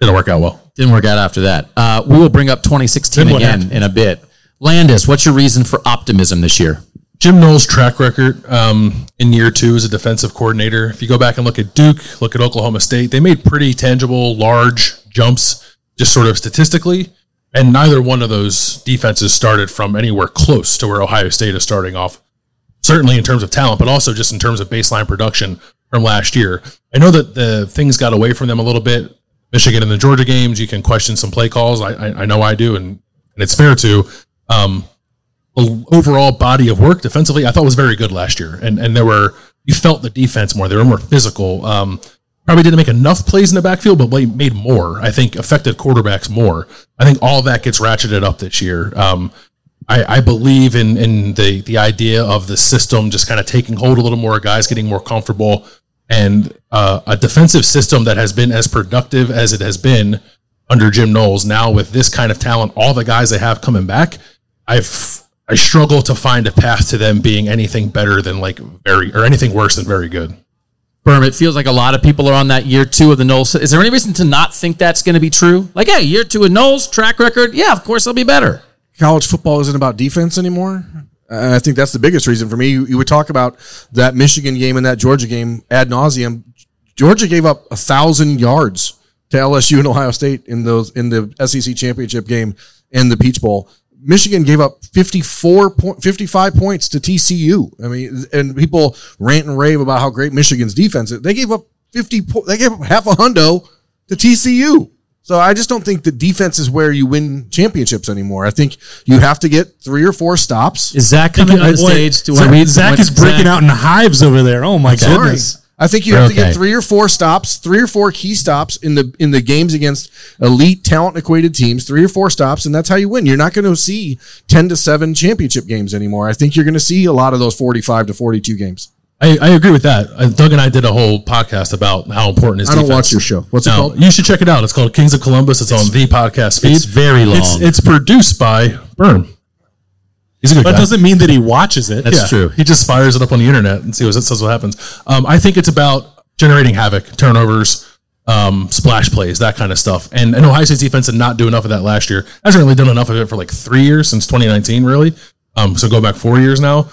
didn't work out well. Didn't work out after that. Uh, we will bring up 2016 Then what again happened? in a bit. Landis, what's your reason for optimism this year? Jim Knowles' track record um, in year two as a defensive coordinator. If you go back and look at Duke, look at Oklahoma State, they made pretty tangible, large jumps, just sort of statistically. And neither one of those defenses started from anywhere close to where Ohio State is starting off. Certainly in terms of talent, but also just in terms of baseline production from last year. I know that the things got away from them a little bit. Michigan and the Georgia games, you can question some play calls. I, I, I know I do, and, and it's fair to. Um, overall body of work defensively, I thought was very good last year, and and there were you felt the defense more. They were more physical. Um, probably didn't make enough plays in the backfield, but made more. I think affected quarterbacks more. I think all that gets ratcheted up this year. Um, I, I believe in in the the idea of the system just kind of taking hold a little more, guys getting more comfortable, and uh, a defensive system that has been as productive as it has been under Jim Knowles. Now with this kind of talent, all the guys they have coming back, I've I struggle to find a path to them being anything better than like very or anything worse than very good. Berm, it feels like a lot of people are on that year two of the Knowles. Is there any reason to not think that's going to be true? Like, hey, year two of Knowles, track record, yeah, of course they'll be better. College football isn't about defense anymore. And I think that's the biggest reason for me. You, you would talk about that Michigan game and that Georgia game ad nauseum. Georgia gave up a thousand yards to LSU and Ohio State in those in the SEC championship game and the Peach Bowl. Michigan gave up 54 point, 55 points to TCU. I mean, and people rant and rave about how great Michigan's defense is. They gave up 50, po- they gave up half a hundo to TCU. So I just don't think that defense is where you win championships anymore. I think you have to get three or four stops. Is Zach coming on Boy, stage? Do Zach, I read Zach is breaking out in hives over there. Oh my Sorry. goodness. I think you have to get three or four stops, three or four key stops in the in the games against elite talent equated teams, three or four stops, and that's how you win. You're not going to see ten to seven championship games anymore. I think you're going to see a lot of those forty five to forty two games. I, I agree with that. Uh, Doug and I did a whole podcast about how important his I don't defense. watch your show. What's it No, called? you should check it out. It's called Kings of Columbus. It's, on the podcast feed. it's very long. It's, it's produced by Berm. He's a good That guy. doesn't mean that he watches it. That's true. He just fires it up on the internet and sees what says what happens. Um, I think it's about generating havoc, turnovers, um, splash plays, that kind of stuff. And, and Ohio State's defense did not do enough of that last year. Hasn't really done enough of it for like three years since 2019, really. Um, so go back four years now.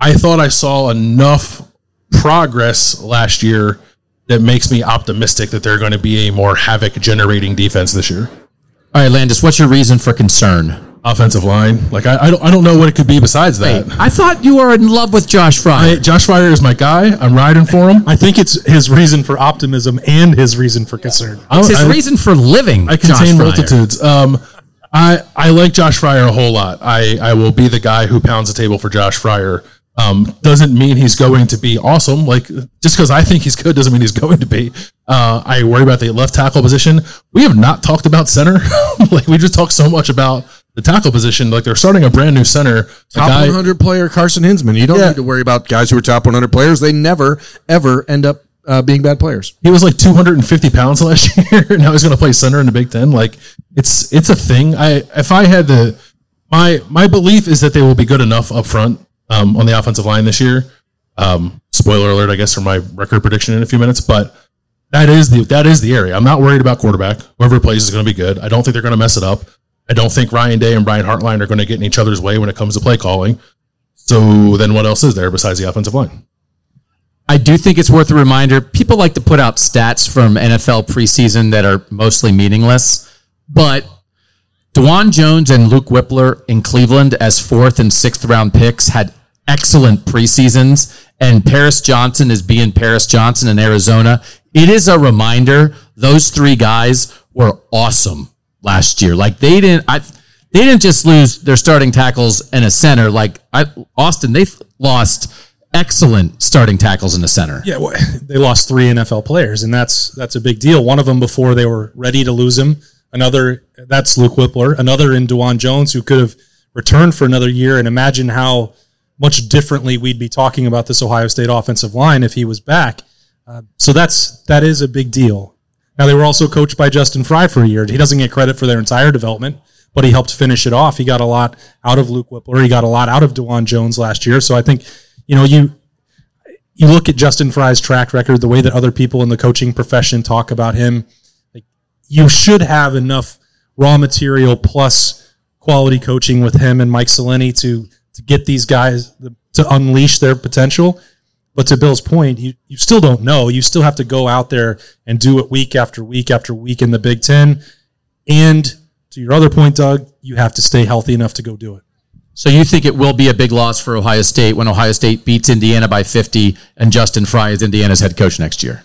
I thought I saw enough progress last year that makes me optimistic that they're going to be a more havoc generating defense this year. All right, Landis, what's your reason for concern? Offensive line, like I, I don't, I don't know what it could be besides that. I thought you were in love with Josh Fryar. I, Josh Fryar is my guy. I'm riding for him. I think it's his reason for optimism and his reason for concern. It's his I- reason for living. I Josh contain Fryar. multitudes. Um, I I like Josh Fryar a whole lot. I I will be the guy who pounds the table for Josh Fryar. Um, doesn't mean he's going to be awesome. Like just because I think he's good doesn't mean he's going to be. Uh, I worry about the left tackle position. We have not talked about center. like we just talked so much about the tackle position. Like they're starting a brand new center. Top guy- 100 player Carson Hinzman. You don't Yeah. need to worry about guys who are top 100 players. They never, ever end up uh, being bad players. he was like 250 pounds last year. and now he's going to play center in the Big Ten. Like it's it's a thing. I if I had the my my belief is that they will be good enough up front um, on the offensive line this year. Um, spoiler alert, I guess, for my record prediction in a few minutes, but that is the that is the area. I'm not worried about quarterback. Whoever plays is going to be good. I don't think they're going to mess it up. I don't think Ryan Day and Brian Hartline are going to get in each other's way when it comes to play calling. So then, what else is there besides the offensive line? I do think it's worth a reminder. People like to put out stats from NFL preseason that are mostly meaningless, but Dawand Jones and Luke Wypler in Cleveland as fourth and sixth round picks had excellent preseasons, and Paris Johnson is being Paris Johnson in Arizona. It is a reminder those three guys were awesome last year. Like they didn't, I, they didn't just lose their starting tackles and a center. Like I, Austin, they lost excellent starting tackles in the center. Yeah, well, they lost three NFL players, and that's that's a big deal. One of them before they were ready to lose him. Another that's Luke Wypler. Another in Dawand Jones, who could have returned for another year. And imagine how much differently we'd be talking about this Ohio State offensive line if he was back. Uh, so that's that is a big deal. Now they were also coached by Justin Frye for a year. He doesn't get credit for their entire development, but he helped finish it off. He got a lot out of Luke Wypler. He got a lot out of Dawand Jones last year. So I think, you know, you you look at Justin Frye's track record, the way that other people in the coaching profession talk about him, like you should have enough raw material plus quality coaching with him and Mike Seleni to to get these guys to unleash their potential. But to Bill's point, you, you still don't know. You still have to go out there and do it week after week after week in the Big Ten. And to your other point, Doug, you have to stay healthy enough to go do it. So you think it will be a big loss for Ohio State when Ohio State beats Indiana by 50 and Justin Frye is Indiana's head coach next year?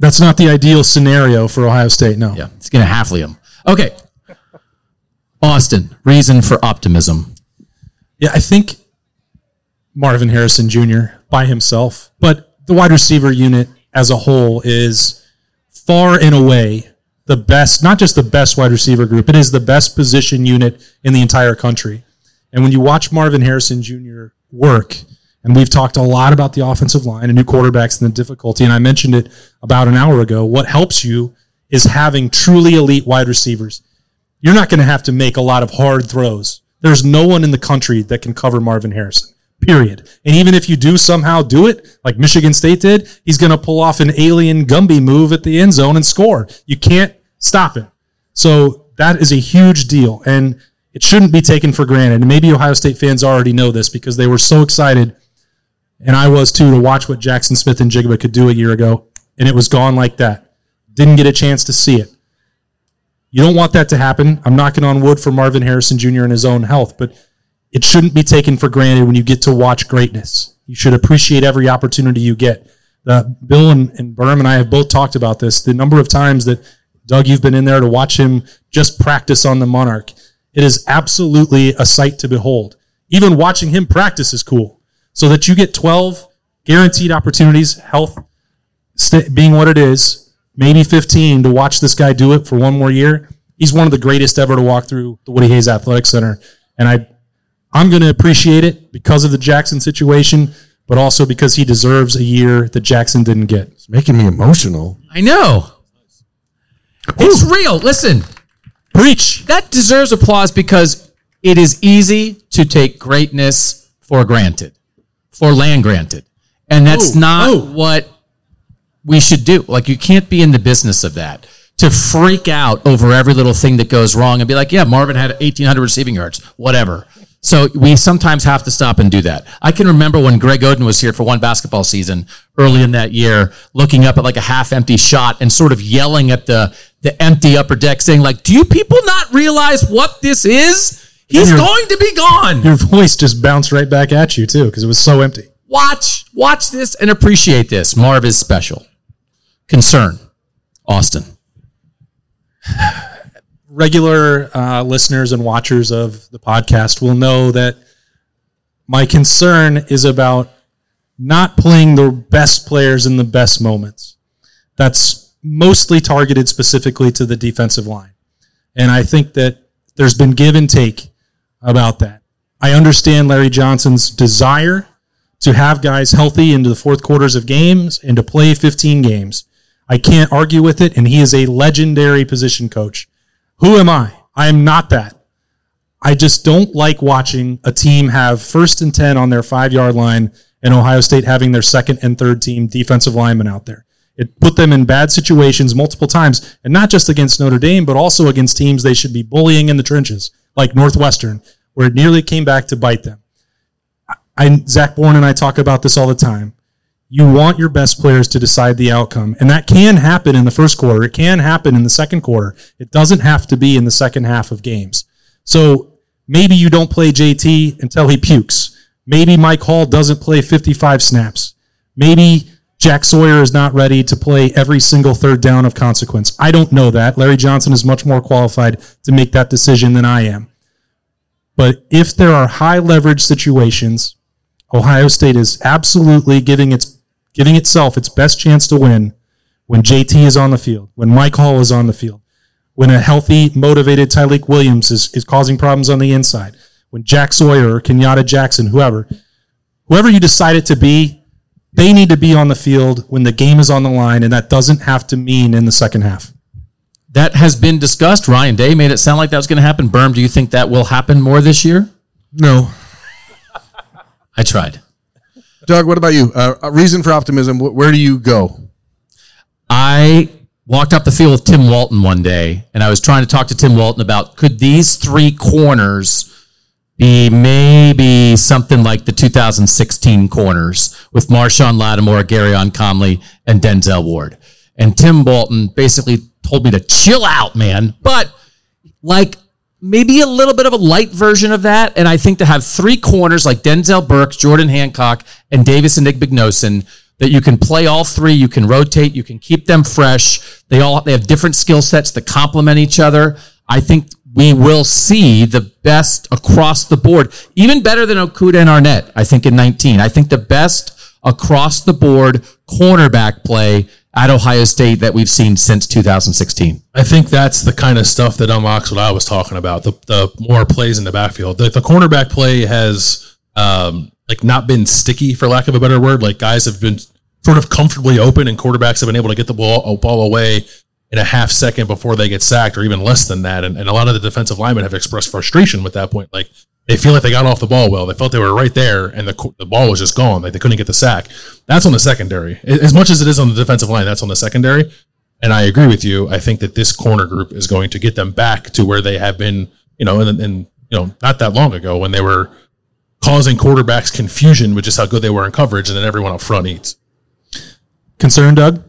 That's not the ideal scenario for Ohio State, no. Yeah, it's going to Hafley him. Okay. Austin, reason for optimism. Yeah, I think Marvin Harrison Jr. by himself, but the wide receiver unit as a whole is far and away the best, not just the best wide receiver group, it is the best position unit in the entire country. And when you watch Marvin Harrison Jr. work, and we've talked a lot about the offensive line and new quarterbacks and the difficulty, and I mentioned it about an hour ago. What helps you is having truly elite wide receivers. You're not going to have to make a lot of hard throws. There's no one in the country that can cover Marvin Harrison. Period. And even if you do somehow do it, like Michigan State did, he's going to pull off an alien Gumby move at the end zone and score. You can't stop him. So that is a huge deal. And it shouldn't be taken for granted. And maybe Ohio State fans already know this because they were so excited, and I was too, to watch what Jackson Smith-Njigba could do a year ago. And it was gone like that. Didn't get a chance to see it. You don't want that to happen. I'm knocking on wood for Marvin Harrison Jr. and his own health, but it shouldn't be taken for granted when you get to watch greatness. You should appreciate every opportunity you get. Uh, Bill and, and Berm and I have both talked about this. The number of times that Doug, you've been in there to watch him just practice on the Monarch. It is absolutely a sight to behold. Even watching him practice is cool. So that you get 12 guaranteed opportunities, health st- being what it is, maybe 15 to watch this guy do it for one more year. He's one of the greatest ever to walk through the Woody Hayes Athletic Center. And I, I'm going to appreciate it because of the Jackson situation, but also because he deserves a year that Jackson didn't get. It's making me emotional. I know. It's real. Listen, Preach. that deserves applause because it is easy to take greatness for granted, for land granted. And that's Oh, not oh. what we should do. Like, you can't be in the business of that. To freak out over every little thing that goes wrong and be like, yeah, Marvin had 1,800 receiving yards, whatever. So we sometimes have to stop and do that. I can remember when Greg Oden was here for one basketball season early in that year, looking up at like a half empty shot and sort of yelling at the, the empty upper deck saying like, do you people not realize what this is? He's going to be gone. Your voice just bounced right back at you, too, because it was so empty. Watch, watch this and appreciate this. Marv is special. Concern. Austin. regular uh, listeners and watchers of the podcast will know that My concern is about not playing the best players in the best moments. That's mostly targeted specifically to the defensive line. And I think that there's been give and take about that. I understand Larry Johnson's desire to have guys healthy into the fourth quarters of games and to play 15 games. I can't argue with it, and he is a legendary position coach. Who am I? I am not that. I just don't like watching a team have first and 10 on their five yard line and Ohio State having their second and third team defensive linemen out there. It put them in bad situations multiple times, and not just against Notre Dame, but also against teams they should be bullying in the trenches, like Northwestern, where it nearly came back to bite them. I, Zach Boren and I talk about this all the time. You want your best players to decide the outcome, and that can happen in the first quarter. It can happen in the second quarter. It doesn't have to be in the second half of games. So maybe you don't play JT until he pukes. Maybe Mike Hall doesn't play 55 snaps. Maybe Jack Sawyer is not ready to play every single third down of consequence. I don't know that. Larry Johnson is much more qualified to make that decision than I am. But if there are high leverage situations, Ohio State is absolutely giving its giving itself its best chance to win when JT is on the field, when Mike Hall is on the field, when a healthy, motivated Tyleik Williams is, is causing problems on the inside, when Jack Sawyer or Kenyatta Jackson, whoever, whoever you decide it to be, they need to be on the field when the game is on the line, and that doesn't have to mean in the second half. That has been discussed. Ryan Day made it sound like that was going to happen. Berm, do you think that will happen more this year? No. I tried. Doug, what about you? Uh, a reason for optimism. Wh- Where do you go? I walked up the field with Tim Walton one day, and I was trying to talk to Tim Walton about could these three corners be maybe something like the 2016 corners with Marshon Lattimore, Gareon Conley, and Denzel Ward. And Tim Walton basically told me to chill out, man. But like maybe a little bit of a light version of that. And I think to have three corners like Denzel Burke, Jordan Hancock, and Davison Igbinosun, that you can play all three, you can rotate, you can keep them fresh. They all they have different skill sets that complement each other. I think we will see the best across the board, even better than Okudah and Arnette. I think in 19, I think the best across the board cornerback play at Ohio State that we've seen since 2016. I think that's the kind of stuff that unlocks what I was talking about. The, the more plays in the backfield. The, the cornerback play has um, like not been sticky, for lack of a better word. Like guys have been sort of comfortably open, and quarterbacks have been able to get the ball, ball away in a half second before they get sacked, or even less than that. And, and a lot of the defensive linemen have expressed frustration with that point. Like they feel like they got off the ball well. They felt they were right there, and the, the ball was just gone. Like they couldn't get the sack. That's on the secondary. As much as it is on the defensive line, that's on the secondary. And I agree with you. I think that this corner group is going to get them back to where they have been, you know, and, and you know, not that long ago when they were causing quarterbacks confusion with just how good they were in coverage, and then everyone up front eats. Concern, Doug?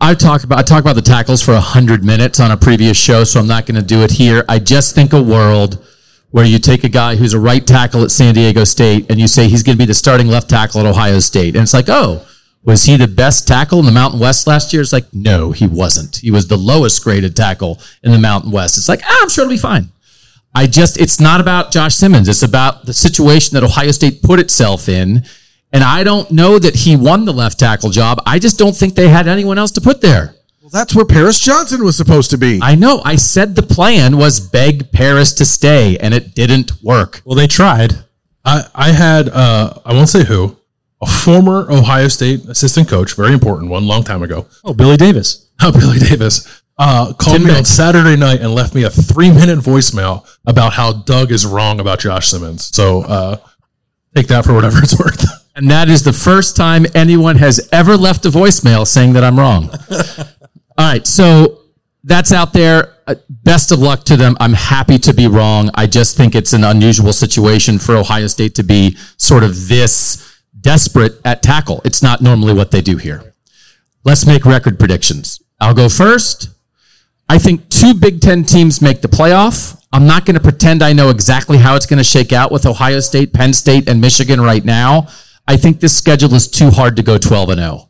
I talked about I talked about the tackles for hundred minutes on a previous show, so I'm not going to do it here. I just think a world where you take a guy who's a right tackle at San Diego State and you say he's going to be the starting left tackle at Ohio State, and it's like, oh, was he the best tackle in the Mountain West last year? It's like, no, he wasn't. He was the lowest graded tackle in the Mountain West. It's like, ah, I'm sure it'll be fine. I just, it's not about Josh Simmons. It's about the situation that Ohio State put itself in. And I don't know that he won the left tackle job. I just don't think they had anyone else to put there. Well, that's where Paris Johnson was supposed to be. I know. I said the plan was beg Paris to stay, and it didn't work. Well, they tried. I, I had, uh, I won't say who, a former Ohio State assistant coach, very important one, long time ago, Oh, Billy Davis. uh, Billy Davis, uh, called Ten me on. Saturday night and left me a three minute voicemail about how Doug is wrong about Josh Simmons. So uh, take that for whatever it's worth. And that is the first time anyone has ever left a voicemail saying that I'm wrong. All right. So that's out there. Uh, best of luck to them. I'm happy to be wrong. I just think it's an unusual situation for Ohio State to be sort of this desperate at tackle. It's not normally what they do here. Let's make record predictions. I'll go first. I think two Big Ten teams make the playoff. I'm not going to pretend I know exactly how it's going to shake out with Ohio State, Penn State, and Michigan right now. I think this schedule is too hard to go 12 and 0.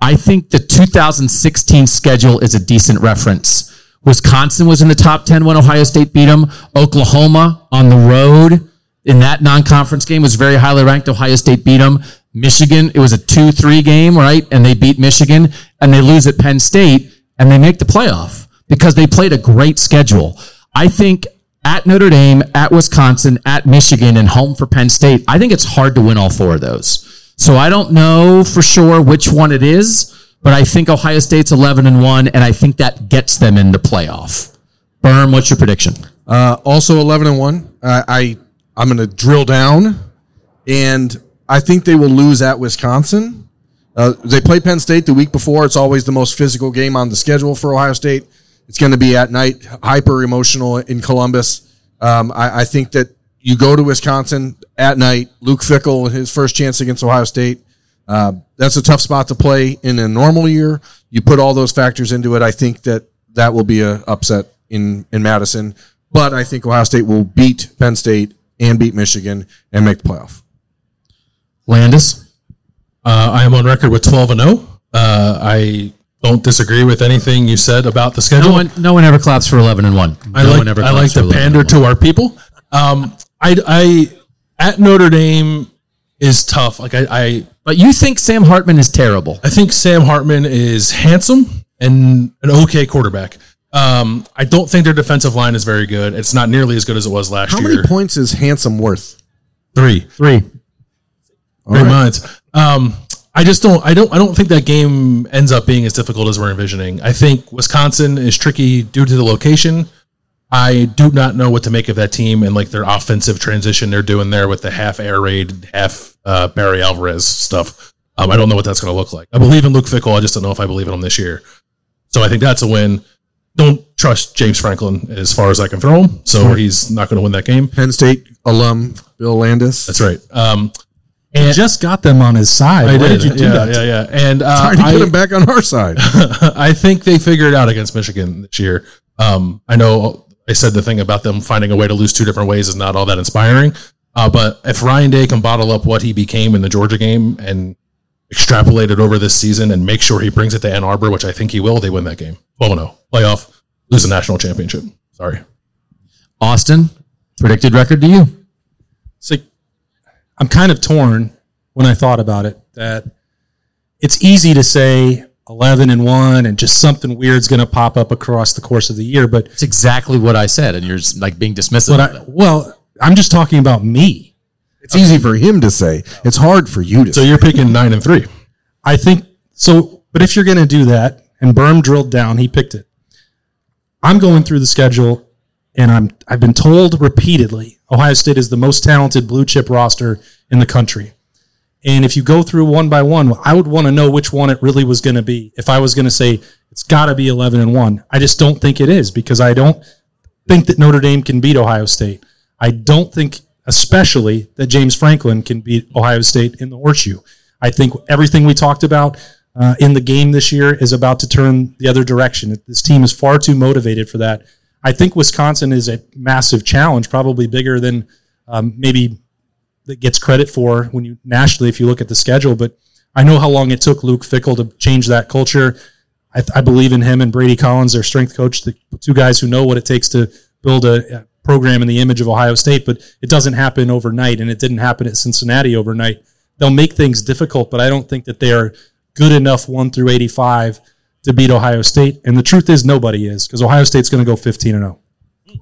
I think the 2016 schedule is a decent reference. Wisconsin was in the top 10 when Ohio State beat them. Oklahoma on the road in that non-conference game was very highly ranked. Ohio State beat them. Michigan, it was a 2-3 game, right? And they beat Michigan and they lose at Penn State and they make the playoff because they played a great schedule. I think at Notre Dame, at Wisconsin, at Michigan, and home for Penn State, I think it's hard to win all four of those. So I don't know for sure which one it is, but I think Ohio State's 11 and 1, and I think that gets them in the playoff. Berm, what's your prediction? Uh, also eleven and one. Uh, I I'm going to drill down, and I think they will lose at Wisconsin. Uh, they play Penn State the week before. It's always the most physical game on the schedule for Ohio State. It's going to be at night, hyper emotional in Columbus. Um, I, I think that you go to Wisconsin at night. Luke Fickell, his first chance against Ohio State. Uh, that's a tough spot to play in a normal year. You put all those factors into it. I think that that will be a upset in in Madison. But I think Ohio State will beat Penn State and beat Michigan and make the playoff. Landis? Uh, I am on record with 12 and 0. Uh, I don't disagree with anything you said about the schedule. No one, no one ever claps for 11 and 1. I like, one ever I like for to pander to our people. Um, I, I, at Notre Dame is tough. Like I, I, But you think Sam Hartman is terrible. I think Sam Hartman is handsome and an okay quarterback. Um, I don't think their defensive line is very good. It's not nearly as good as it was last How year. How many points is Handsome worth? Three. Three. Great minds. Um, I just don't. I don't. I don't think that game ends up being as difficult as we're envisioning. I think Wisconsin is tricky due to the location. I do not know what to make of that team and like their offensive transition they're doing there with the half air raid, half uh, Barry Alvarez stuff. Um, I don't know what that's going to look like. I believe in Luke Fickell. I just don't know if I believe in him this year. So I think that's a win. Don't trust James Franklin as far as I can throw him. So he's not going to win that game. Penn State alum Bill Landis. That's right. Um, He just got them on his side. I Why did. did you do yeah, that? Yeah, yeah. And uh, Trying to I, get him back on our side. I think they figured it out against Michigan this year. Um, I know I said the thing about them finding a way to lose two different ways is not all that inspiring. Uh, but if Ryan Day can bottle up what he became in the Georgia game and extrapolate it over this season and make sure he brings it to Ann Arbor, which I think he will, they win that game. 12 0. Playoff, lose a national championship. Sorry. Austin, predicted record to you. It's like I'm kind of torn when I thought about it that it's easy to say 11 and 1 and just something weird's going to pop up across the course of the year but It's exactly what I said, and you're just, like being dismissive. but I, well I'm just talking about me It's easy for him to say. It's hard for you to So say. you're picking 9 and 3. I think so but if you're going to do that and Berm drilled down he picked it I'm going through the schedule and I'm I've been told repeatedly Ohio State is the most talented blue chip roster in the country. And if you go through one by one, I would want to know which one it really was going to be. If I was going to say it's got to be 11 and 1, I just don't think it is because I don't think that Notre Dame can beat Ohio State. I don't think especially that James Franklin can beat Ohio State in the horseshoe. I think everything we talked about uh, in the game this year is about to turn the other direction. This team is far too motivated for that. I think Wisconsin is a massive challenge, probably bigger than um, maybe that gets credit for when you nationally if you look at the schedule. But I know how long it took Luke Fickell to change that culture. I, I believe in him and Brady Collins, their strength coach, the two guys who know what it takes to build a, a program in the image of Ohio State. But it doesn't happen overnight, and it didn't happen at Cincinnati overnight. They'll make things difficult, but I don't think that they are good enough one through eighty-five to beat Ohio State. And the truth is, nobody is because Ohio State's going to go fifteen and oh. zero.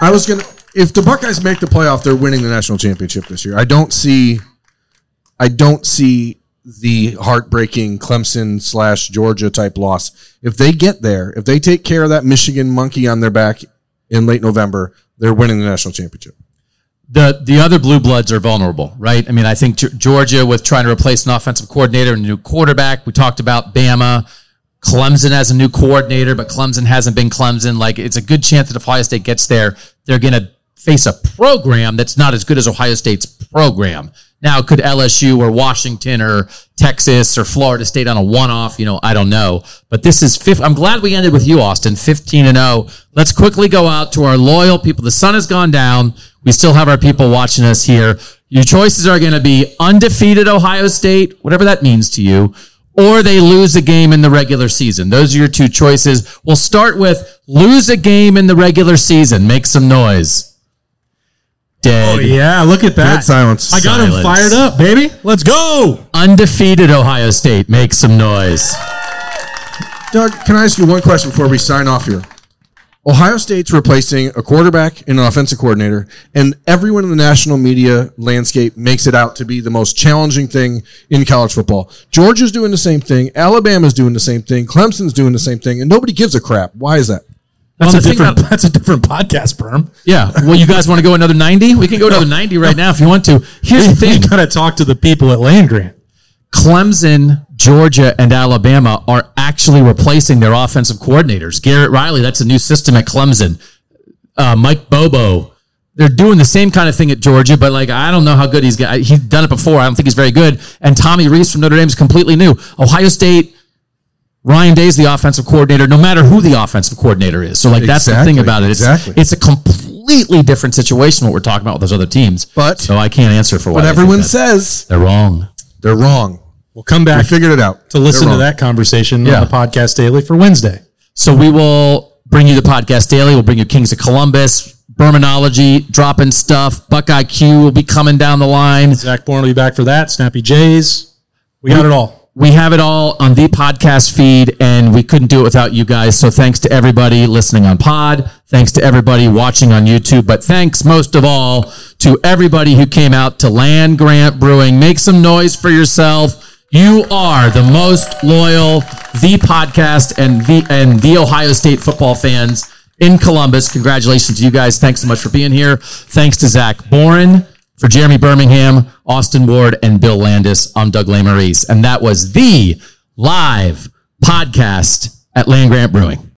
I was gonna. If the Buckeyes make the playoff, they're winning the national championship this year. I don't see. I don't see the heartbreaking Clemson slash Georgia type loss. If they get there, if they take care of that Michigan monkey on their back in late November, they're winning the national championship. The the other blue bloods are vulnerable, right? I mean, I think Georgia with trying to replace an offensive coordinator and a new quarterback. We talked about Bama. Clemson has a new coordinator, but Clemson hasn't been Clemson. Like, it's a good chance that if Ohio State gets there, they're going to face a program that's not as good as Ohio State's program. Now, could LSU or Washington or Texas or Florida State on a one-off? You know, I don't know. But this is fifth. I'm glad we ended with you, Austin, 15 and 0. Let's quickly go out to our loyal people. The sun has gone down. We still have our people watching us here. Your choices are going to be undefeated Ohio State, whatever that means to you, or they lose a game in the regular season. Those are your two choices. We'll start with lose a game in the regular season. Make some noise. Dead. Oh, yeah, look at that. Dead silence. I got him Silence. fired up, baby. Let's go. Undefeated Ohio State. Make some noise. Doug, can I ask you one question before we sign off here? Ohio State's replacing a quarterback and an offensive coordinator, and everyone in the national media landscape makes it out to be the most challenging thing in college football. Georgia's doing the same thing, Alabama's doing the same thing, Clemson's doing the same thing, and nobody gives a crap. Why is that? That's Well, a different. about- that's a different podcast, Perm. Yeah. Well, you guys want to go another 90? We can go to another 90 right now if you want to. Here's the We thing. gotta talk to the people at Land Grant. Clemson, Georgia, and Alabama are actually replacing their offensive coordinators. Garrett Riley, that's a new system at Clemson. Uh, Mike Bobo, they're doing the same kind of thing at Georgia, but like I don't know how good he's got. He's done it before. I don't think he's very good. And Tommy Rees from Notre Dame is completely new. Ohio State. Ryan Day's the offensive coordinator, no matter who the offensive coordinator is. So, like, that's the thing about it. It's, exactly. it's a completely different situation what we're talking about with those other teams. But- so I can't answer for what But I think everyone says they're wrong. they're wrong. We'll come We back figured it out. to listen to that conversation Yeah. on the podcast daily for Wednesday. So we will bring you the podcast daily. We'll bring you Kings of Columbus, Bermanology, dropping stuff. Buckeye Q will be coming down the line. Zach Boren will be back for that. Snappy Jays. We got it all. We have it all on the podcast feed, and we couldn't do it without you guys. So thanks to everybody listening on Pod. Thanks to everybody watching on YouTube. But thanks most of all to everybody who came out to Land Grant Brewing. Make some noise for yourself. You are the most loyal, the podcast and the and the Ohio State football fans in Columbus. Congratulations to you guys. Thanks so much for being here. Thanks to Zach Boren. For Jeremy Birmingham, Austin Ward, and Bill Landis, I'm Doug Lesmerises. And that was the live podcast at Land Grant Brewing.